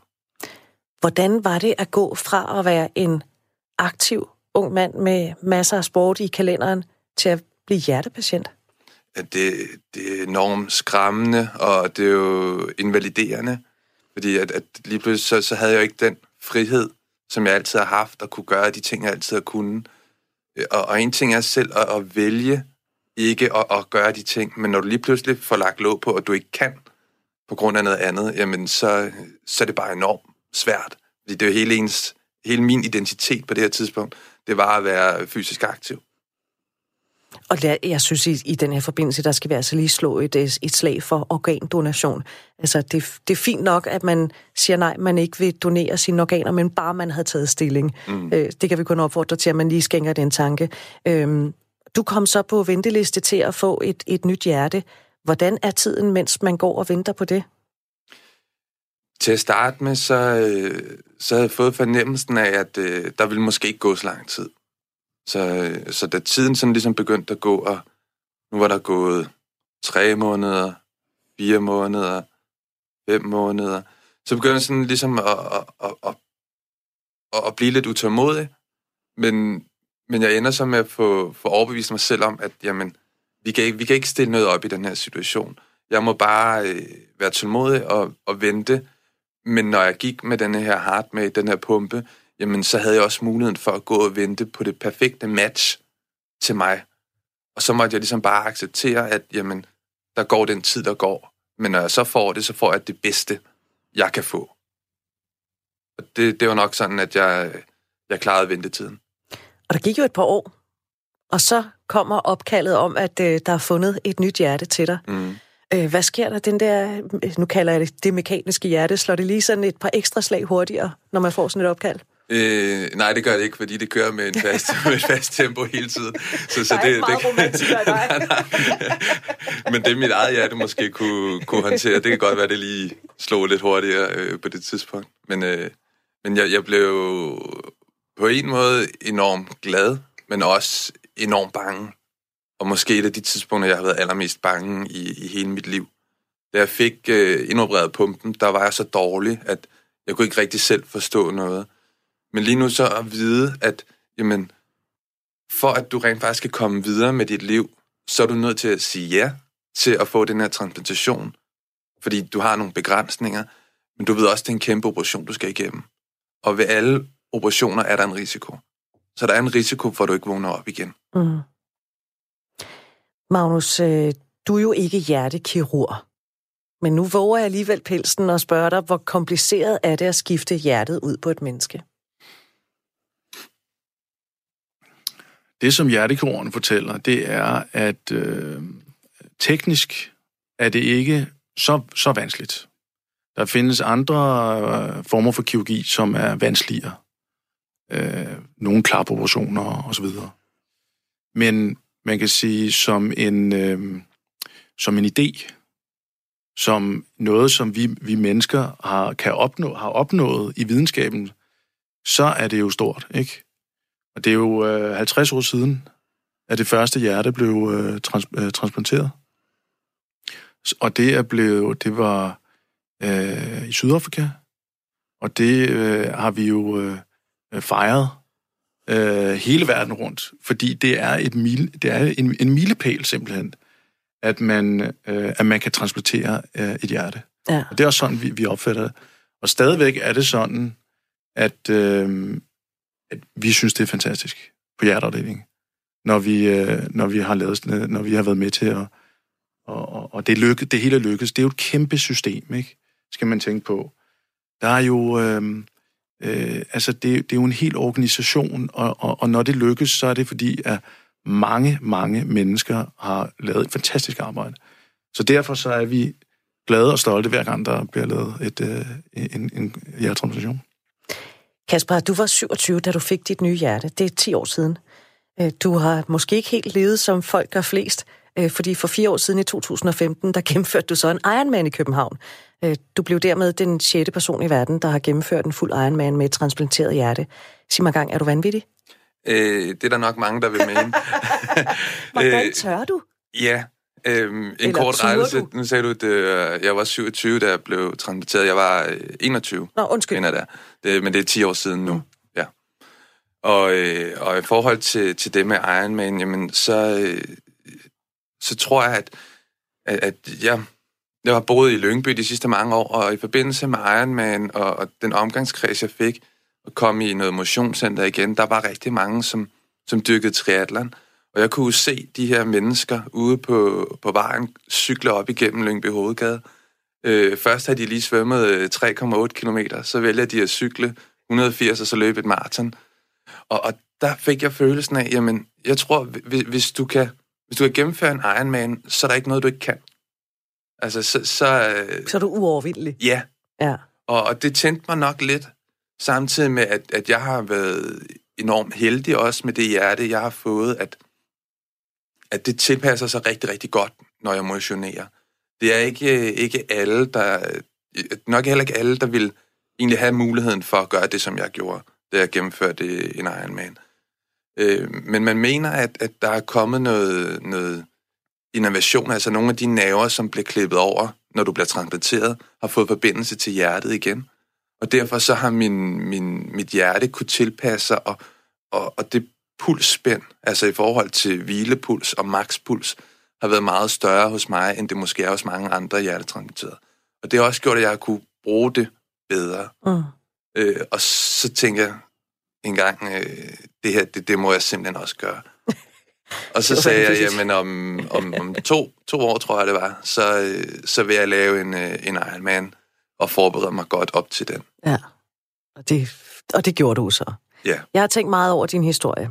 Hvordan var det at gå fra at være en aktiv ung mand med masser af sport i kalenderen til at blive hjertepatient? at det, det er enormt skræmmende, og det er jo invaliderende. Fordi at, at lige pludselig, så, så havde jeg jo ikke den frihed, som jeg altid har haft, at kunne gøre de ting, jeg altid har kunnet. Og, og en ting er selv at, at vælge ikke at, at gøre de ting, men når du lige pludselig får lagt låg på, at du ikke kan, på grund af noget andet, jamen så, så er det bare enormt svært. Fordi det er jo hele, ens, hele min identitet på det her tidspunkt, det var at være fysisk aktiv. Og der, jeg synes, i, i den her forbindelse, der skal vi altså lige slå et, et slag for organdonation. Altså, det, det er fint nok, at man siger nej, man ikke vil donere sine organer, men bare man havde taget stilling. Mm. Øh, det kan vi kun opfordre til, at man lige skænker den tanke. Øhm, du kom så på venteliste til at få et, et nyt hjerte. Hvordan er tiden, mens man går og venter på det? Til at starte med, så, øh, så havde jeg fået fornemmelsen af, at øh, der ville måske ikke gå så lang tid. Så, øh, så da tiden sådan ligesom begyndte at gå, og nu var der gået tre måneder, fire måneder, fem måneder, så begyndte jeg sådan ligesom at, at, at, at, at blive lidt utålmodig. Men, men jeg ender så med at få, få overbevist mig selv om, at jamen, vi, kan ikke, vi kan ikke stille noget op i den her situation. Jeg må bare øh, være tålmodig og, og vente. Men når jeg gik med den her heart med den her pumpe, jamen så havde jeg også muligheden for at gå og vente på det perfekte match til mig. Og så måtte jeg ligesom bare acceptere, at jamen, der går den tid, der går. Men når jeg så får det, så får jeg det bedste, jeg kan få. Og det, det var nok sådan, at jeg, jeg klarede ventetiden. Og der gik jo et par år, og så kommer opkaldet om, at øh, der er fundet et nyt hjerte til dig. Mm. Øh, hvad sker der? Den der, nu kalder jeg det det mekaniske hjerte, slår det lige sådan et par ekstra slag hurtigere, når man får sådan et opkald? Øh, nej, det gør det ikke, fordi det kører med, en fast, med et fast tempo hele tiden. Så, så det, er meget det, romantisk af dig. nej, nej. Men det mit eget hjerte måske kunne, kunne håndtere, det kan godt være, det lige slog lidt hurtigere øh, på det tidspunkt. Men, øh, men jeg, jeg blev på en måde enormt glad, men også enormt bange. Og måske et af de tidspunkter, jeg har været allermest bange i, i hele mit liv. Da jeg fik øh, indopereret pumpen, der var jeg så dårlig, at jeg kunne ikke rigtig selv forstå noget. Men lige nu så at vide, at jamen, for at du rent faktisk skal komme videre med dit liv, så er du nødt til at sige ja til at få den her transplantation, fordi du har nogle begrænsninger. Men du ved også, det er en kæmpe operation, du skal igennem. Og ved alle operationer er der en risiko. Så der er en risiko for, at du ikke vågner op igen. Mm. Magnus, øh, du er jo ikke hjertekirurg. Men nu våger jeg alligevel pelsen og spørger dig, hvor kompliceret er det at skifte hjertet ud på et menneske? Det, som hjertekirurgen fortæller, det er, at øh, teknisk er det ikke så, så vanskeligt. Der findes andre øh, former for kirurgi, som er vanskeligere. Øh, nogle klapoperationer osv. Men man kan sige, som en, øh, som en idé, som noget, som vi, vi mennesker har, kan opnå, har opnået i videnskaben, så er det jo stort, ikke? Og det er jo øh, 50 år siden, at det første hjerte blev øh, trans, øh, transplanteret. Og det er blevet, det var øh, i Sydafrika, og det øh, har vi jo øh, fejret øh, hele verden rundt, fordi det er, et mile, det er en, en milepæl simpelthen, at man, øh, at man kan transplantere øh, et hjerte. Ja. Og det er også sådan, vi, vi opfatter det. Og stadigvæk er det sådan, at, øh, at vi synes, det er fantastisk på hjerteafdelingen, når vi, øh, når vi har lavet, når vi har været med til at og, og, og det, lykke, det hele lykkes. Det er jo et kæmpe system, ikke? skal man tænke på. Der er jo... Øh, øh, altså, det, det er jo en hel organisation, og, og, og når det lykkes, så er det fordi, at mange, mange mennesker har lavet et fantastisk arbejde. Så derfor så er vi glade og stolte hver gang, der bliver lavet et, øh, en, en hjertetransplantation. Kasper, du var 27, da du fik dit nye hjerte. Det er 10 år siden. Øh, du har måske ikke helt levet, som folk gør flest, øh, fordi for fire år siden i 2015, der gennemførte du så en Ironman i København. Øh, du blev dermed den sjette person i verden, der har gennemført en fuld Ironman med et transplanteret hjerte. Sig mig gang, er du vanvittig? Øh, det er der nok mange, der vil mene. Hvordan tør du? Ja, Øhm, en Eller kort rettelse. Nu sagde du, at øh, jeg var 27, da jeg blev transplanteret. Jeg var øh, 21. Nå, undskyld. Der. Det, men det er 10 år siden nu. Mm. Ja. Og, øh, og i forhold til, til det med Ironman, jamen, så, øh, så tror jeg, at, at, at jeg, jeg har boet i Lyngby de sidste mange år, og i forbindelse med Ironman og, og den omgangskreds, jeg fik, at komme i noget motionscenter igen, der var rigtig mange, som, som dyrkede triathlon. Og jeg kunne se de her mennesker ude på, på vejen cykle op igennem Lyngby Hovedgade. Øh, først har de lige svømmet øh, 3,8 km, så vælger de at cykle 180 og så løbe et maraton. Og, og der fik jeg følelsen af, jamen, jeg tror, hvis, hvis du kan hvis du kan gennemføre en Ironman, så er der ikke noget, du ikke kan. Altså, så... Så, øh, så er du uovervindelig? Ja. ja. Og, og det tændte mig nok lidt, samtidig med, at, at jeg har været enormt heldig også med det hjerte, jeg har fået, at, at det tilpasser sig rigtig, rigtig godt, når jeg motionerer. Det er ikke, ikke alle, der... Nok heller ikke alle, der vil egentlig have muligheden for at gøre det, som jeg gjorde, da jeg gennemførte en Ironman. Øh, men man mener, at, at der er kommet noget, noget innovation, altså nogle af de nerver, som bliver klippet over, når du bliver transplanteret, har fået forbindelse til hjertet igen. Og derfor så har min, min, mit hjerte kunne tilpasse sig, og, og, og det pulsspænd, altså i forhold til hvilepuls og makspuls, har været meget større hos mig, end det måske er hos mange andre hjertetransplanterede. Og det har også gjort, at jeg har kunne bruge det bedre. Mm. Øh, og så tænker jeg, en gang, øh, det her, det, det må jeg simpelthen også gøre. Og så sagde jeg, jamen om, om, om to, to år, tror jeg det var, så, øh, så vil jeg lave en, øh, en Ironman og forberede mig godt op til den. Ja, og det, og det gjorde du så. Ja. Jeg har tænkt meget over din historie.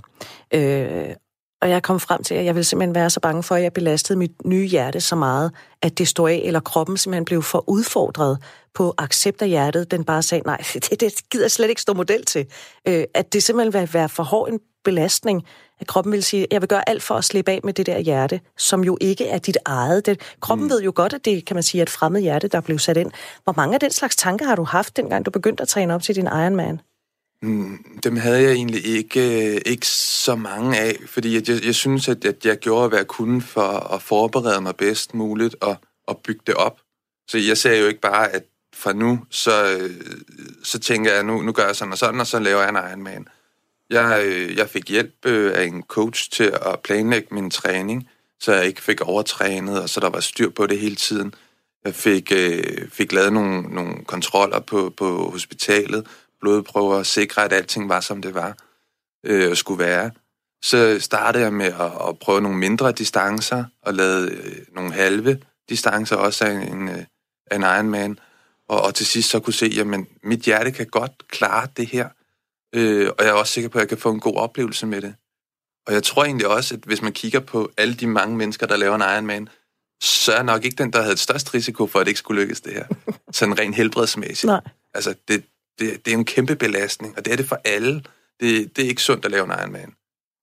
Øh, og jeg kom frem til, at jeg ville simpelthen være så bange for, at jeg belastede mit nye hjerte så meget, at det stod af, eller kroppen simpelthen blev for udfordret på accept af hjertet. Den bare sagde, nej, det, det gider jeg slet ikke stå model til. Øh, at det simpelthen vil være for hård en belastning, at kroppen vil sige, jeg vil gøre alt for at slippe af med det der hjerte, som jo ikke er dit eget. Det, kroppen mm. ved jo godt, at det kan man sige er et fremmed hjerte, der blev sat ind. Hvor mange af den slags tanker har du haft, dengang du begyndte at træne op til din Ironman? Mm, dem havde jeg egentlig ikke, øh, ikke så mange af, fordi jeg, jeg, jeg synes, at, at jeg gjorde, hvad jeg kunne for at forberede mig bedst muligt og, og bygge det op. Så jeg ser jo ikke bare, at fra nu, så, øh, så tænker jeg, nu, nu gør jeg sådan og sådan, og så laver jeg en Ironman. Jeg, øh, jeg fik hjælp af en coach til at planlægge min træning, så jeg ikke fik overtrænet, og så der var styr på det hele tiden. Jeg fik, øh, fik lavet nogle, nogle kontroller på, på hospitalet, blodprøver, og sikre, at alting var, som det var øh, og skulle være. Så startede jeg med at, at prøve nogle mindre distancer, og lavede øh, nogle halve distancer også af en, øh, af en Ironman. Og, og til sidst så kunne se, at mit hjerte kan godt klare det her. Øh, og jeg er også sikker på, at jeg kan få en god oplevelse med det. Og jeg tror egentlig også, at hvis man kigger på alle de mange mennesker, der laver en Ironman, så er nok ikke den, der havde størst risiko for, at det ikke skulle lykkes det her. Sådan rent helbredsmæssigt. Nej. Altså, det, det, det er en kæmpe belastning, og det er det for alle. Det, det er ikke sundt at lave en Ironman.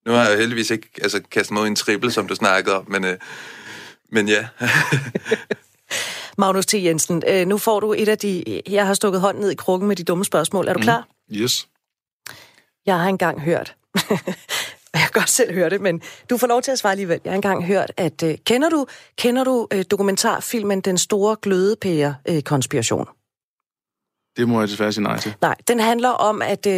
Nu har jeg heldigvis ikke altså, kastet mod en triple, som du snakkede om, men, øh, men ja. Magnus T. Jensen, øh, nu får du et af de... Jeg har stukket hånden ned i krukken med de dumme spørgsmål. Er du mm. klar? Mm. Yes. Jeg har engang hørt, jeg kan godt selv høre det, men du får lov til at svare alligevel. Jeg har engang hørt, at uh, kender du, kender du uh, dokumentarfilmen Den Store Glødepære-konspiration? Uh, det må jeg desværre sige nej til. Nej, den handler om, at uh,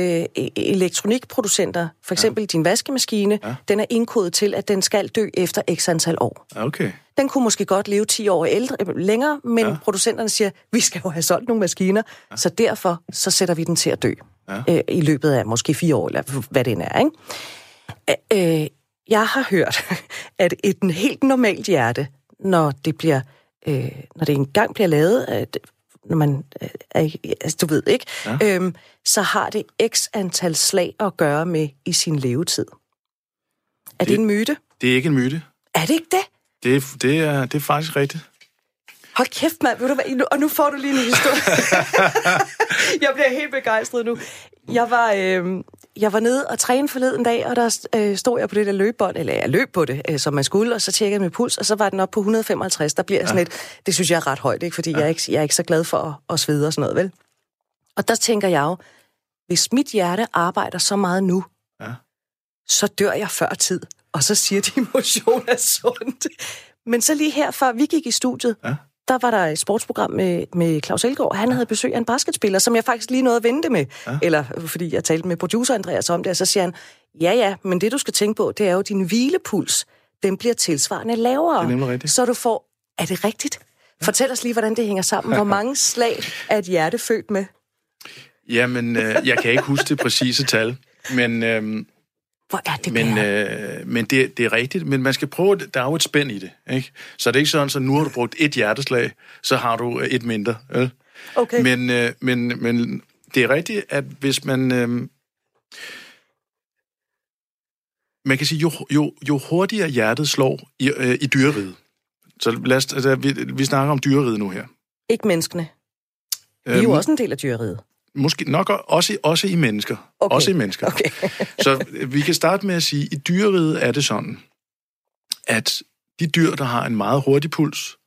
elektronikproducenter, for eksempel ja. din vaskemaskine, ja. den er indkodet til, at den skal dø efter x antal år. Okay. Den kunne måske godt leve 10 år ældre, længere, men ja. producenterne siger, vi skal jo have solgt nogle maskiner, ja. så derfor så sætter vi den til at dø ja. uh, i løbet af måske fire år, eller hvad det er. Ikke? Øh, jeg har hørt, at et helt normalt hjerte, når det bliver, øh, når det engang bliver lavet, at når man øh, er, altså, du ved ikke, ja. øhm, så har det x antal slag at gøre med i sin levetid. Er det, det en myte? Det er ikke en myte. Er det ikke det? Det, det, er, det er faktisk rigtigt. Hold kæft, mand. Ved du hvad? Og nu får du lige en historie. jeg bliver helt begejstret nu. Jeg var, øh, jeg var nede og træne forleden dag, og der øh, stod jeg på det der løbebånd, eller jeg løb på det, øh, som man skulle, og så tjekkede jeg min puls, og så var den op på 155. Der bliver ja. sådan et, det synes jeg er ret højt, ikke? fordi ja. jeg, er ikke, jeg er ikke så glad for at, at svede og sådan noget, vel? Og der tænker jeg jo, hvis mit hjerte arbejder så meget nu, ja. så dør jeg før tid. Og så siger de, motion er sundt. Men så lige her, før vi gik i studiet, ja der var der et sportsprogram med, med Claus Elgaard. Han havde besøg af en basketspiller, som jeg faktisk lige nåede at vente med. Ja. Eller fordi jeg talte med producer Andreas om det, og så siger han, ja ja, men det du skal tænke på, det er jo din hvilepuls. Den bliver tilsvarende lavere. Det er rigtigt. Så du får, er det rigtigt? Fortæl os lige, hvordan det hænger sammen. Hvor mange slag er et hjerte født med? Jamen, øh, jeg kan ikke huske det præcise tal, men øh, hvor er det Men, øh, men det, det er rigtigt, men man skal prøve, der er jo et spænd i det, ikke? Så det er ikke sådan, så nu har du brugt et hjerteslag, så har du øh, et mindre. Øh? Okay. Men, øh, men, men det er rigtigt, at hvis man... Øh, man kan sige, jo, jo, jo hurtigere hjertet slår i, øh, i dyreriget, så lad os, altså, vi, vi snakker om dyreriget nu her. Ikke menneskene. Vi er jo øhm, også en del af dyreriget. Måske nok også, også i mennesker. Okay. Også i mennesker. Okay. så vi kan starte med at sige, at i dyreriget er det sådan, at de dyr, der har en meget hurtig puls,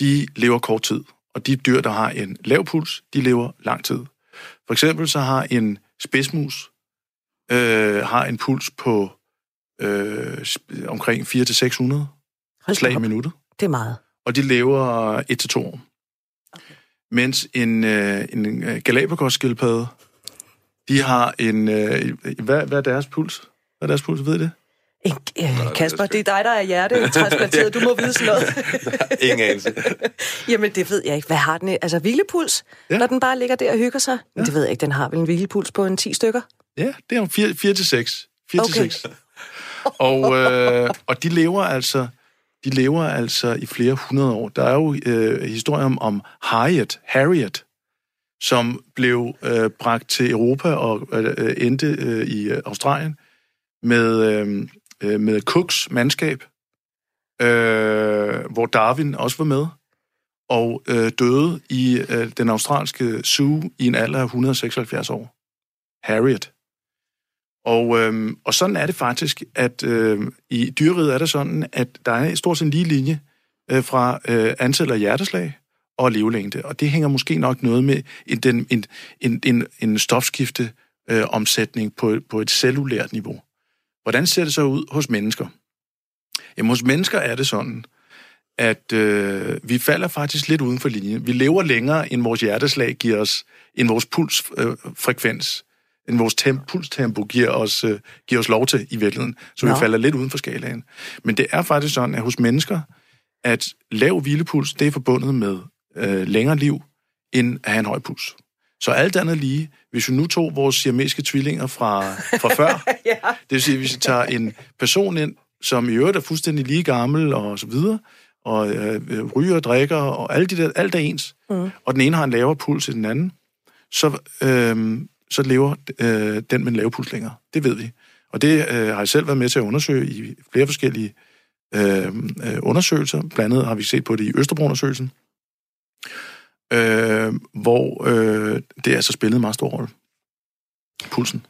de lever kort tid. Og de dyr, der har en lav puls, de lever lang tid. For eksempel så har en spidsmus øh, har en puls på øh, omkring 400-600 slag i minuttet. Det er meget. Og de lever 1-2 år mens en, øh, en øh, Galapagos-skildpadde, de har en... Øh, hvad, hvad er deres puls? Hvad er deres puls? Ved I det? En, øh, Kasper, det er dig, der er hjertetransplanteret. Du må vide sådan noget. Ingen anelse. Jamen, det ved jeg ikke. Hvad har den? Altså, hvilepuls? Ja. Når den bare ligger der og hygger sig? Ja. Det ved jeg ikke. Den har vel en hvilepuls på en 10 stykker? Ja, det er 4 til 6. 4 okay. til 6. Og, øh, og de lever altså de lever altså i flere hundrede år. Der er jo øh, historier om, om Harriet, Harriet, som blev øh, bragt til Europa og øh, øh endte øh, i øh, Australien med, øh, øh, med Cooks mandskab, øh, hvor Darwin også var med, og øh, døde i øh, den australske zoo i en alder af 176 år. Harriet. Og, øh, og sådan er det faktisk, at øh, i dyreriet er det sådan, at der er stort set en lige linje øh, fra øh, antallet af hjerteslag og levelængde. Og det hænger måske nok noget med en, den, en, en, en, en stofskifte øh, omsætning på, på et cellulært niveau. Hvordan ser det så ud hos mennesker? Jamen hos mennesker er det sådan, at øh, vi falder faktisk lidt uden for linjen. Vi lever længere, end vores hjerteslag giver os, end vores pulsfrekvens. Øh, end vores temp, pulstempo giver os, øh, giver os lov til i virkeligheden. Så Nå. vi falder lidt uden for skalaen. Men det er faktisk sådan, at hos mennesker, at lav hvilepuls, det er forbundet med øh, længere liv, end at have en høj puls. Så alt andet lige, hvis vi nu tog vores siamesiske tvillinger fra, fra før, ja. det vil sige, hvis vi tager en person ind, som i øvrigt er fuldstændig lige gammel og så videre, og øh, ryger og drikker, og alt, det der, alt er ens, mm. og den ene har en lavere puls end den anden, så, øh, så lever øh, den med en lav puls længere. Det ved vi. Og det øh, har jeg selv været med til at undersøge i flere forskellige øh, øh undersøgelser. Blandt andet har vi set på det i Østerbro-undersøgelsen, øh, hvor øh, det altså spillet en meget stor rolle. Pulsen.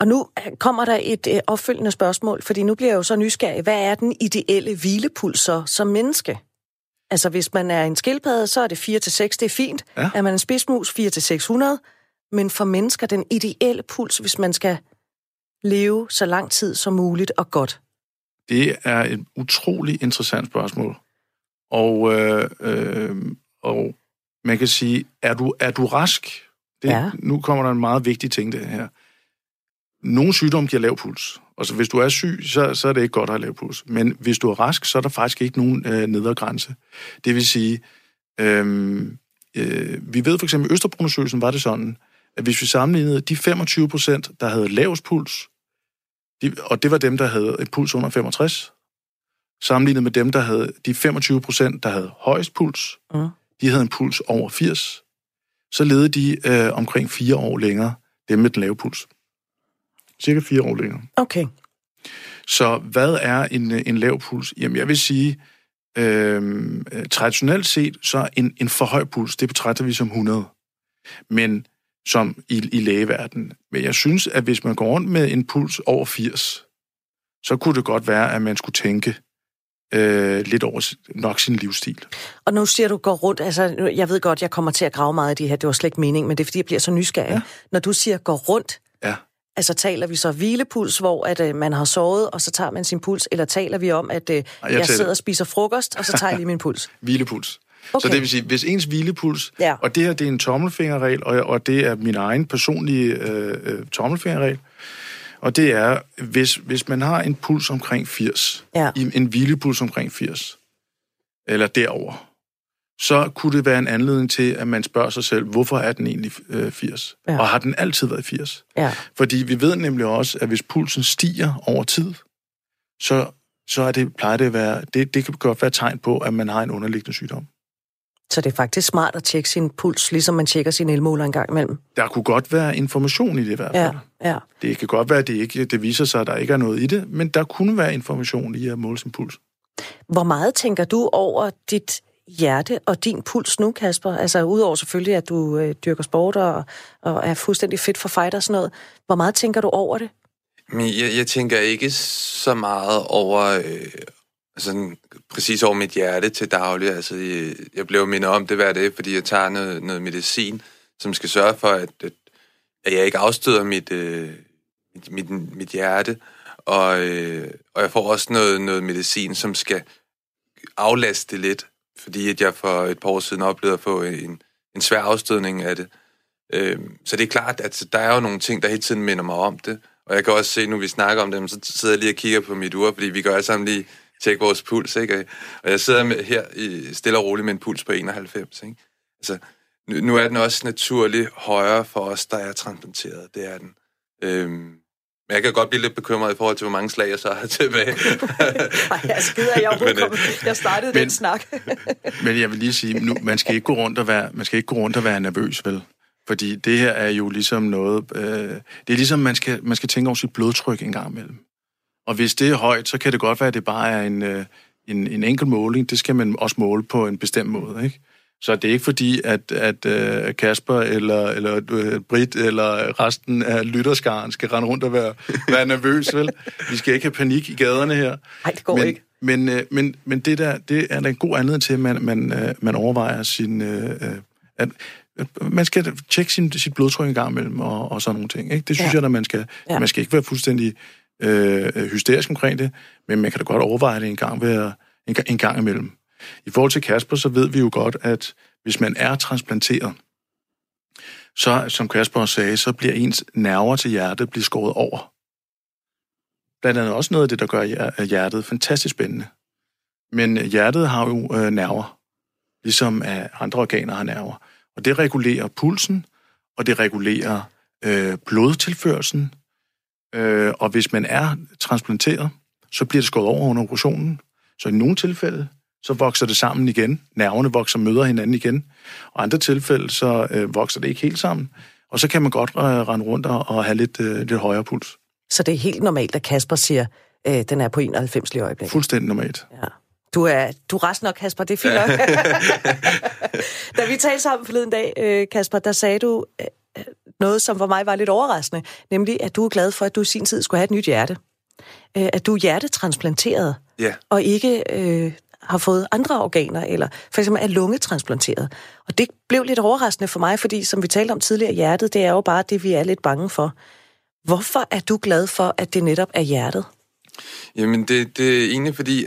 Og nu kommer der et øh, opfølgende spørgsmål, fordi nu bliver jeg jo så nysgerrig. Hvad er den ideelle hvilepuls så som menneske? Altså hvis man er en skildpadde, så er det 4-6, det er fint. Ja. Er man en spidsmus, 4-600. Men for mennesker, den ideelle puls, hvis man skal leve så lang tid som muligt og godt? Det er et utrolig interessant spørgsmål. Og, øh, øh, og man kan sige, er du, er du rask? Det, ja. Nu kommer der en meget vigtig ting det her. Nogle sygdomme giver lav puls. Og så hvis du er syg, så, så er det ikke godt at have lav puls. Men hvis du er rask, så er der faktisk ikke nogen øh, nedre grænse. Det vil sige, øh, øh, vi ved for eksempel, i Østerbrugundersøgelsen var det sådan, at hvis vi sammenlignede de 25 procent, der havde lavest puls, de, og det var dem, der havde en puls under 65, sammenlignet med dem, der havde de 25 procent, der havde højst puls, mm. de havde en puls over 80, så levede de øh, omkring fire år længere, dem med den lave puls. Cirka fire år længere. Okay. Så hvad er en, en lav puls? Jamen, jeg vil sige, øh, traditionelt set, så en, en for høj puls, det betragter vi som 100. Men som i, i lægeverdenen. Men jeg synes, at hvis man går rundt med en puls over 80, så kunne det godt være, at man skulle tænke øh, lidt over nok sin livsstil. Og nu siger du går rundt, altså jeg ved godt, jeg kommer til at grave meget af det her, det var slet ikke mening, men det er fordi, jeg bliver så nysgerrig. Ja. Når du siger går rundt, ja. altså taler vi så hvilepuls, hvor at, øh, man har sovet, og så tager man sin puls, eller taler vi om, at øh, jeg, jeg sidder og spiser frokost, og så tager jeg lige min puls? hvilepuls. Okay. Så det vil sige, hvis ens hvilepuls, ja. og det her det er en tommelfingerregel, og, og det er min egen personlige øh, øh, tommelfingerregel, og det er, hvis, hvis man har en puls omkring 80, ja. en hvilepuls omkring 80, eller derover, så kunne det være en anledning til, at man spørger sig selv, hvorfor er den egentlig øh, 80? Ja. Og har den altid været 80? Ja. Fordi vi ved nemlig også, at hvis pulsen stiger over tid, så, så er det, plejer det at være, det, det kan godt være tegn på, at man har en underliggende sygdom. Så det er faktisk smart at tjekke sin puls, ligesom man tjekker sin elmåler en gang imellem. Der kunne godt være information i det i hvert fald. Ja, ja. Det kan godt være, at det, ikke, det viser sig, at der ikke er noget i det, men der kunne være information i at måle sin puls. Hvor meget tænker du over dit hjerte og din puls nu, Kasper? Altså udover selvfølgelig, at du øh, dyrker sport og, og er fuldstændig fit for fight og sådan noget. Hvor meget tænker du over det? Men jeg, jeg tænker ikke så meget over, øh, sådan præcis over mit hjerte til daglig. Altså, jeg, bliver blev mindet om det hver dag, fordi jeg tager noget, noget medicin, som skal sørge for, at, at, at jeg ikke afstøder mit, øh, mit, mit, mit hjerte. Og, øh, og jeg får også noget, noget medicin, som skal aflaste lidt, fordi at jeg for et par år siden oplevede at få en, en svær afstødning af det. Øh, så det er klart, at der er jo nogle ting, der hele tiden minder mig om det. Og jeg kan også se, nu vi snakker om dem, så sidder jeg lige og kigger på mit ur, fordi vi gør alle sammen lige tjekke vores puls, ikke? Og jeg sidder med her i, stille og roligt med en puls på 91, ikke? Altså, nu, nu er den også naturligt højere for os, der er transplanteret. Det er den. Øhm, men jeg kan godt blive lidt bekymret i forhold til, hvor mange slag jeg så har tilbage. Nej, jeg skider, jeg, men, øh, jeg startede men, den snak. men jeg vil lige sige, nu, man skal ikke gå rundt og være, man skal ikke gå rundt og være nervøs, vel? Fordi det her er jo ligesom noget... Øh, det er ligesom, man skal, man skal tænke over sit blodtryk en gang imellem. Og hvis det er højt, så kan det godt være, at det bare er en, øh, en, en enkelt måling. Det skal man også måle på en bestemt måde, ikke? Så det er ikke fordi, at, at uh, Kasper eller, eller uh, Britt eller resten af lytterskaren skal rende rundt og være, være nervøs, vel? Vi skal ikke have panik i gaderne her. Nej, det går men, ikke. Men, uh, men, men det der, det er da en god anledning til, at man, man, uh, man overvejer sin... Uh, at, man skal tjekke sin, sit blodtryk en gang imellem og, og sådan nogle ting. Ikke? Det synes ja. jeg, at man skal. Ja. Man skal ikke være fuldstændig øh, hysterisk omkring det, men man kan da godt overveje det en gang, ved en, en gang imellem. I forhold til Kasper, så ved vi jo godt, at hvis man er transplanteret, så, som Kasper sagde, så bliver ens nerver til hjertet bliver skåret over. Blandt andet også noget af det, der gør hjertet fantastisk spændende. Men hjertet har jo øh, nerver, ligesom øh, andre organer har nerver. Og det regulerer pulsen, og det regulerer øh, blodtilførselen. Øh, og hvis man er transplanteret, så bliver det skåret over under operationen. Så i nogle tilfælde, så vokser det sammen igen. Nerverne vokser møder hinanden igen. Og andre tilfælde, så øh, vokser det ikke helt sammen. Og så kan man godt øh, rende rundt og, og have lidt, øh, lidt højere puls. Så det er helt normalt, at Kasper siger, øh, den er på 91 lige øjeblikket? Fuldstændig normalt. Ja. Du er, du er resten nok, Kasper, det er fint nok. da vi talte sammen forleden dag, øh, Kasper, der sagde du øh, noget, som for mig var lidt overraskende, nemlig at du er glad for, at du i sin tid skulle have et nyt hjerte. Øh, at du er hjertetransplanteret, Ja. og ikke øh, har fået andre organer, eller for eksempel er lungetransplanteret. Og det blev lidt overraskende for mig, fordi som vi talte om tidligere, hjertet, det er jo bare det, vi er lidt bange for. Hvorfor er du glad for, at det netop er hjertet? Jamen, det, det er egentlig fordi,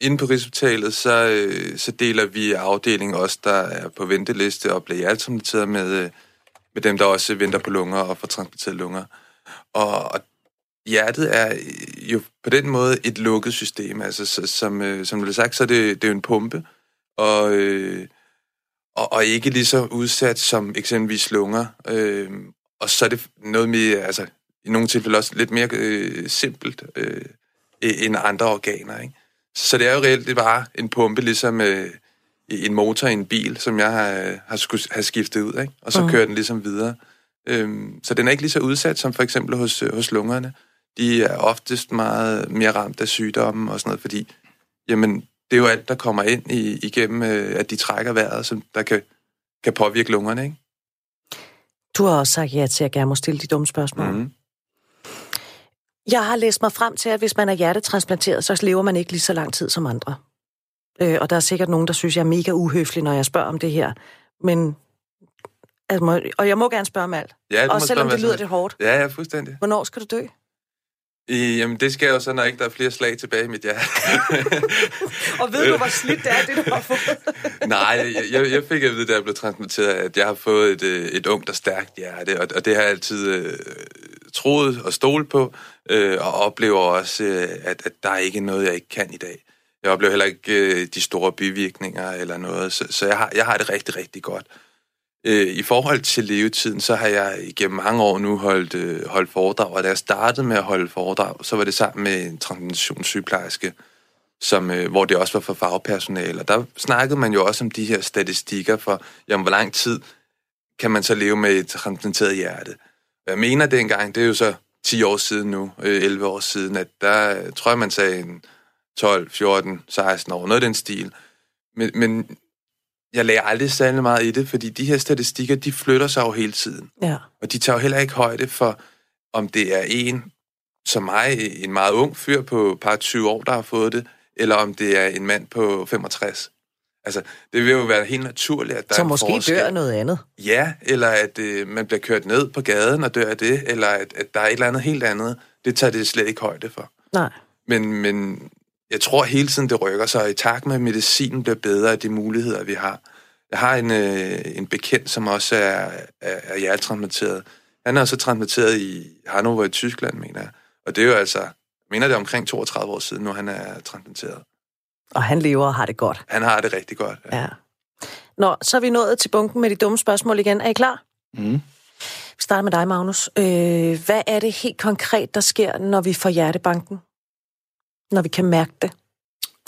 inde på Rigshospitalet, så, øh, så deler vi afdelingen også, der er på venteliste og bliver hjertetransplanteret med, øh, med dem, der også venter på lunger og får transporteret lunger. Og, og hjertet er jo på den måde et lukket system. Altså, så, som, øh, som du har sagt, så er det, det er jo en pumpe, og, øh, og, og ikke lige så udsat som eksempelvis lunger. Øh, og så er det noget mere, altså i nogle tilfælde også lidt mere øh, simpelt øh, end andre organer. Ikke? Så det er jo reelt det er bare en pumpe, ligesom øh, en motor i en bil, som jeg har, har skulle have skiftet ud, ikke? og så mm. kører den ligesom videre. Øhm, så den er ikke lige så udsat som for eksempel hos, hos lungerne. De er oftest meget mere ramt af sygdomme og sådan noget, fordi jamen, det er jo alt, der kommer ind i, igennem, øh, at de trækker vejret, som der kan, kan påvirke lungerne. Ikke? Du har også sagt ja til, at jeg gerne må stille de dumme spørgsmål. Mm. Jeg har læst mig frem til, at hvis man er hjertetransplanteret, så lever man ikke lige så lang tid som andre. Øh, og der er sikkert nogen, der synes, jeg er mega uhøflig, når jeg spørger om det her. Men, altså, må, og jeg må gerne spørge om alt. Ja, Også selvom det lyder lidt hårdt. Ja, ja, fuldstændig. Hvornår skal du dø? I, jamen, det skal jo så, når ikke der er flere slag tilbage i mit hjerte. Og ved du, hvor slidt det er, det du har fået? Nej, jeg, jeg, jeg fik at vide, da jeg blev transplanteret, at jeg har fået et, øh, et ungt og stærkt hjerte, og, og det har jeg altid øh, troet og stolet på, øh, og oplever også, øh, at, at der er ikke noget, jeg ikke kan i dag. Jeg oplever heller ikke øh, de store bivirkninger eller noget, så, så jeg, har, jeg har det rigtig, rigtig godt. Øh, I forhold til levetiden, så har jeg igennem mange år nu holdt, øh, holdt foredrag, og da jeg startede med at holde foredrag, så var det sammen med en transplantationssygeplejerske, som, øh, hvor det også var for fagpersonale. Og der snakkede man jo også om de her statistikker for, jamen, hvor lang tid kan man så leve med et transplanteret hjerte. Jeg mener dengang, det er jo så 10 år siden nu, øh, 11 år siden, at der øh, tror jeg, man sagde en 12, 14, 16 år, noget af den stil. Men, men jeg lagde aldrig særlig meget i det, fordi de her statistikker, de flytter sig jo hele tiden. Ja. Og de tager jo heller ikke højde for, om det er en som mig, en meget ung fyr på par 20 år, der har fået det, eller om det er en mand på 65. Altså, det vil jo være helt naturligt, at der Så er måske forskel. dør noget andet. Ja, eller at øh, man bliver kørt ned på gaden og dør af det, eller at, at der er et eller andet helt andet. Det tager det slet ikke højde for. Nej. Men, men jeg tror hele tiden, det rykker sig, og i takt med, at medicinen bliver bedre af de muligheder, vi har. Jeg har en, øh, en bekendt, som også er, er, er hjertetransplanteret. Han er så transplanteret i Hannover i Tyskland, mener jeg. Og det er jo altså, jeg mener det er omkring 32 år siden, når han er transplanteret. Og han lever og har det godt. Han har det rigtig godt. Ja. Nå, så er vi nået til bunken med de dumme spørgsmål igen. Er I klar? Mm. Vi starter med dig, Magnus. Øh, hvad er det helt konkret, der sker, når vi får hjertebanken? Når vi kan mærke det?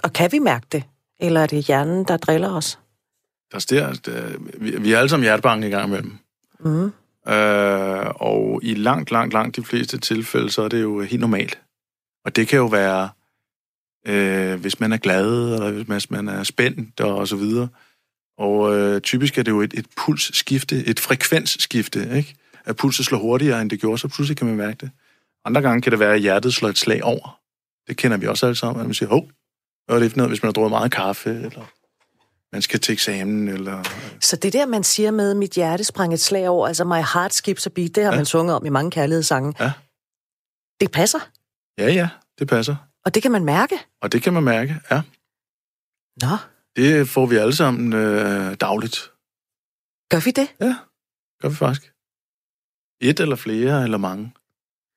Og kan vi mærke det? Eller er det hjernen, der driller os? Der sker, der, vi, vi er alle sammen hjertebanken i gang imellem. Mm. Øh, og i langt, langt, langt de fleste tilfælde, så er det jo helt normalt. Og det kan jo være, øh, hvis man er glad, eller hvis man er spændt, og så videre. Og øh, typisk er det jo et, et pulsskifte, et frekvensskifte, ikke? At pulsen slår hurtigere, end det gjorde, så pludselig kan man mærke det. Andre gange kan det være, at hjertet slår et slag over. Det kender vi også alle sammen, at man siger, hov, hvad er det for noget, hvis man har drukket meget kaffe, eller man skal til eksamen, eller... Så det der, man siger med, mit hjerte sprang et slag over, altså my heart skips a beat, det har ja. Ja. man sunget om i mange kærlighedssange. Ja. Det passer, Ja, ja, det passer. og det kan man mærke. Og det kan man mærke, ja. Nå, Det får vi alle sammen øh, dagligt. gør vi det? Gør vi faktisk. Et eller flere, eller mange.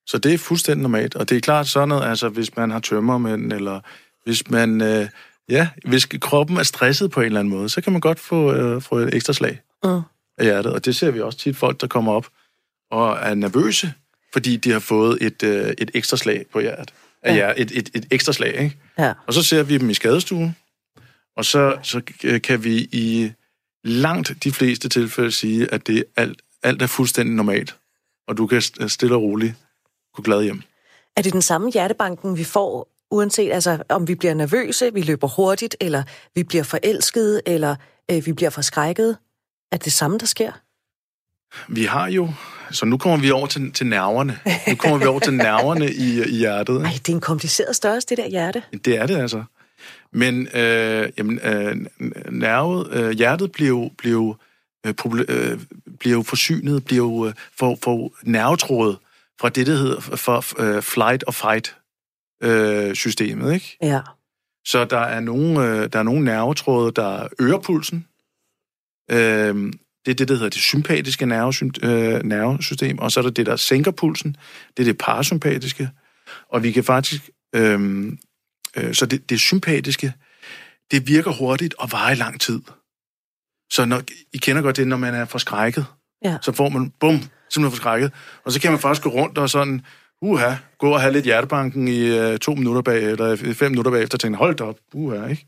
Så det er fuldstændig normalt. Og det er klart sådan noget, altså hvis man har tømmermænd, eller hvis man øh, Ja, hvis kroppen er stresset på en eller anden måde, så kan man godt få, øh, få et ekstra slag mm. af hjertet. Og det ser vi også tit folk, der kommer op og er nervøse, fordi de har fået et, øh, et ekstra slag på hjertet. Ja. Ja, et, et, et ekstra slag, ikke? Ja. Og så ser vi dem i skadestuen, og så, så øh, kan vi i langt de fleste tilfælde sige, at det alt, alt er fuldstændig normalt, og du kan stille og roligt gå glad hjem. Er det den samme hjertebanken, vi får, uanset altså, om vi bliver nervøse, vi løber hurtigt, eller vi bliver forelskede, eller øh, vi bliver forskrækket? Er det samme, der sker? Vi har jo... Så nu kommer vi over til, til nerverne. Nu kommer vi over til nerverne i, i hjertet. Nej, det er en kompliceret størrelse, det der hjerte. Det er det altså. Men øh, jamen, øh, nervet, øh, hjertet bliver jo, bliver, jo, øh, øh, bliver jo forsynet, bliver jo øh, for, for nervetrådet fra det, der hedder for, øh, flight og fight øh, systemet, ikke? Ja. Så der er nogle, øh, der er nogle nervetråde, der øger pulsen. Øh, det er det, der hedder det sympatiske nervesystem, øh, nervesystem, og så er der det, der sænker pulsen. Det er det parasympatiske. Og vi kan faktisk... Øh, øh, så det, det sympatiske, det virker hurtigt og varer i lang tid. Så når, I kender godt det, når man er forskrækket, ja. så får man, bum, simpelthen forskrækket. Og så kan man faktisk gå rundt og sådan, uha, gå og have lidt hjertebanken i uh, to minutter bag, eller fem minutter bagefter, og tænke, hold da op, uha, ikke?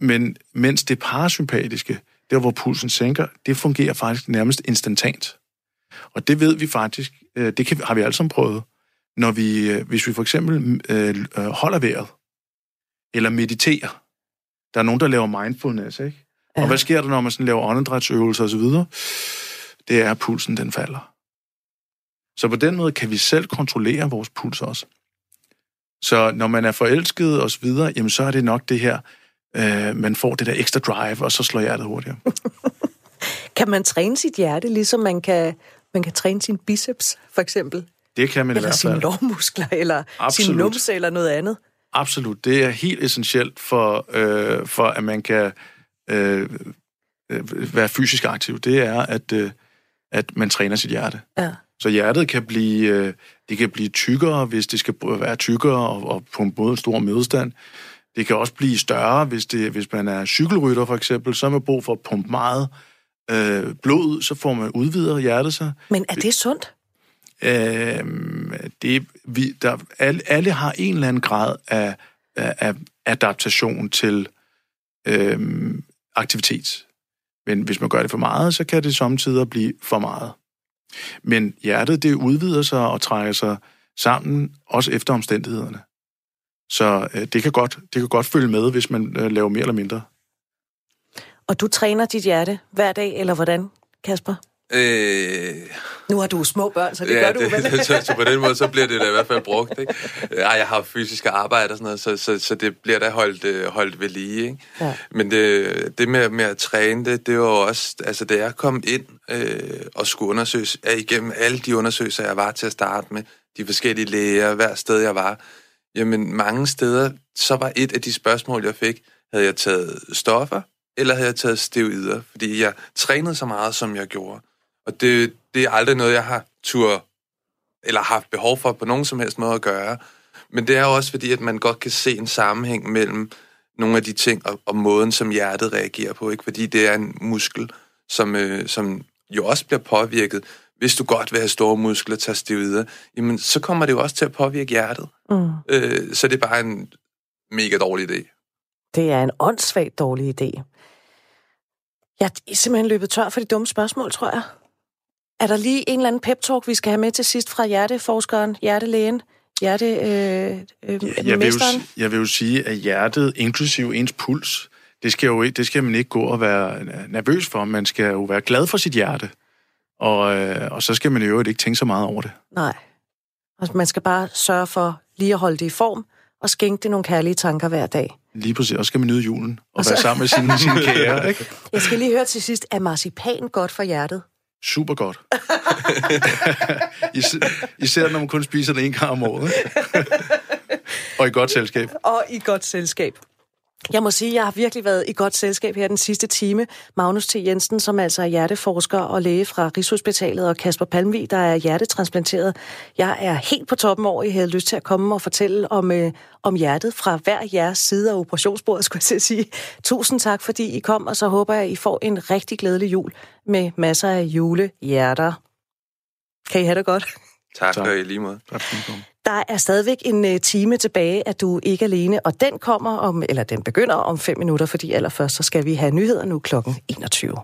Men mens det parasympatiske, der hvor pulsen sænker, det fungerer faktisk nærmest instantant. Og det ved vi faktisk, uh, det kan, har vi alle sammen prøvet, når vi, uh, hvis vi for eksempel uh, holder vejret, eller mediterer. Der er nogen, der laver mindfulness, ikke? Ja. Og hvad sker der, når man sådan laver åndedrætsøvelser osv.? Det er, at pulsen den falder. Så på den måde kan vi selv kontrollere vores puls også. Så når man er forelsket og så videre, jamen så er det nok det her, øh, man får det der ekstra drive, og så slår hjertet hurtigere. kan man træne sit hjerte, ligesom man kan, man kan træne sin biceps, for eksempel? Det kan man eller i hvert fald. Eller sine lårmuskler, eller Absolut. sin numse, eller noget andet? Absolut. Det er helt essentielt for, øh, for at man kan øh, øh, være fysisk aktiv. Det er, at, øh, at man træner sit hjerte. Ja. Så hjertet kan blive, øh, det kan blive tykkere, hvis det skal være tykkere og, og på en både stor modstand. Det kan også blive større, hvis, det, hvis man er cykelrytter for eksempel, så er man brug for at pumpe meget øh, blod, så får man udvidet hjertet sig. Men er det sundt? Øh, det, vi, der, alle, alle har en eller anden grad af, af, af adaptation til øh, aktivitet. Men hvis man gør det for meget, så kan det samtidig blive for meget. Men hjertet, det udvider sig og trækker sig sammen, også efter omstændighederne. Så øh, det, kan godt, det kan godt følge med, hvis man øh, laver mere eller mindre. Og du træner dit hjerte hver dag, eller hvordan, Kasper? Øh... Nu har du små børn, så det ja, gør du det, vel? så, så på den måde, så bliver det da i hvert fald brugt. Ikke? Ja, jeg har fysisk arbejde og sådan noget, så, så, så det bliver da holdt, øh, holdt ved lige. Ikke? Ja. Men det, det med, med at træne det, det var også, altså da jeg kom ind øh, og skulle undersøges, ja, igennem alle de undersøgelser, jeg var til at starte med, de forskellige læger, hver sted jeg var, jamen mange steder, så var et af de spørgsmål, jeg fik, havde jeg taget stoffer, eller havde jeg taget steroider, fordi jeg trænede så meget, som jeg gjorde. Og det, det er aldrig noget, jeg har tur eller haft behov for på nogen som helst måde at gøre. Men det er også fordi, at man godt kan se en sammenhæng mellem nogle af de ting og, og måden, som hjertet reagerer på. Ikke? Fordi det er en muskel, som, øh, som jo også bliver påvirket. Hvis du godt vil have store muskler, tage steroider, jamen så kommer det jo også til at påvirke hjertet. Mm. Øh, så det er bare en mega dårlig idé. Det er en åndssvagt dårlig idé. Jeg er simpelthen løbet tør for de dumme spørgsmål, tror jeg. Er der lige en eller anden pep-talk, vi skal have med til sidst fra hjerteforskeren, hjertelægen, hjerte, øh, øh, jeg, vil jo, jeg vil jo sige, at hjertet, inklusiv ens puls, det skal, jo, det skal man ikke gå og være nervøs for. Man skal jo være glad for sit hjerte. Og, øh, og så skal man jo ikke tænke så meget over det. Nej. Altså, man skal bare sørge for lige at holde det i form, og skænke det nogle kærlige tanker hver dag. Lige præcis. Og skal man nyde julen og, og så... være sammen med sine, sine kære. Ikke? Jeg skal lige høre til sidst, er marcipan godt for hjertet? Super godt. Især når man kun spiser det en gang om året. og i godt selskab. Og i godt selskab. Jeg må sige, at jeg har virkelig været i godt selskab her den sidste time. Magnus T. Jensen, som altså er hjerteforsker og læge fra Rigshospitalet, og Kasper Palmvig, der er hjertetransplanteret. Jeg er helt på toppen over, I havde lyst til at komme og fortælle om, øh, om hjertet fra hver jeres side af operationsbordet, skulle jeg sige. Tusind tak, fordi I kom, og så håber jeg, at I får en rigtig glædelig jul med masser af julehjerter. Kan I have det godt? Tak, tak. i lige måde. Tak, der er stadigvæk en øh, time tilbage, at du ikke er alene, og den kommer om, eller den begynder om fem minutter, fordi allerførst så skal vi have nyheder nu klokken 21.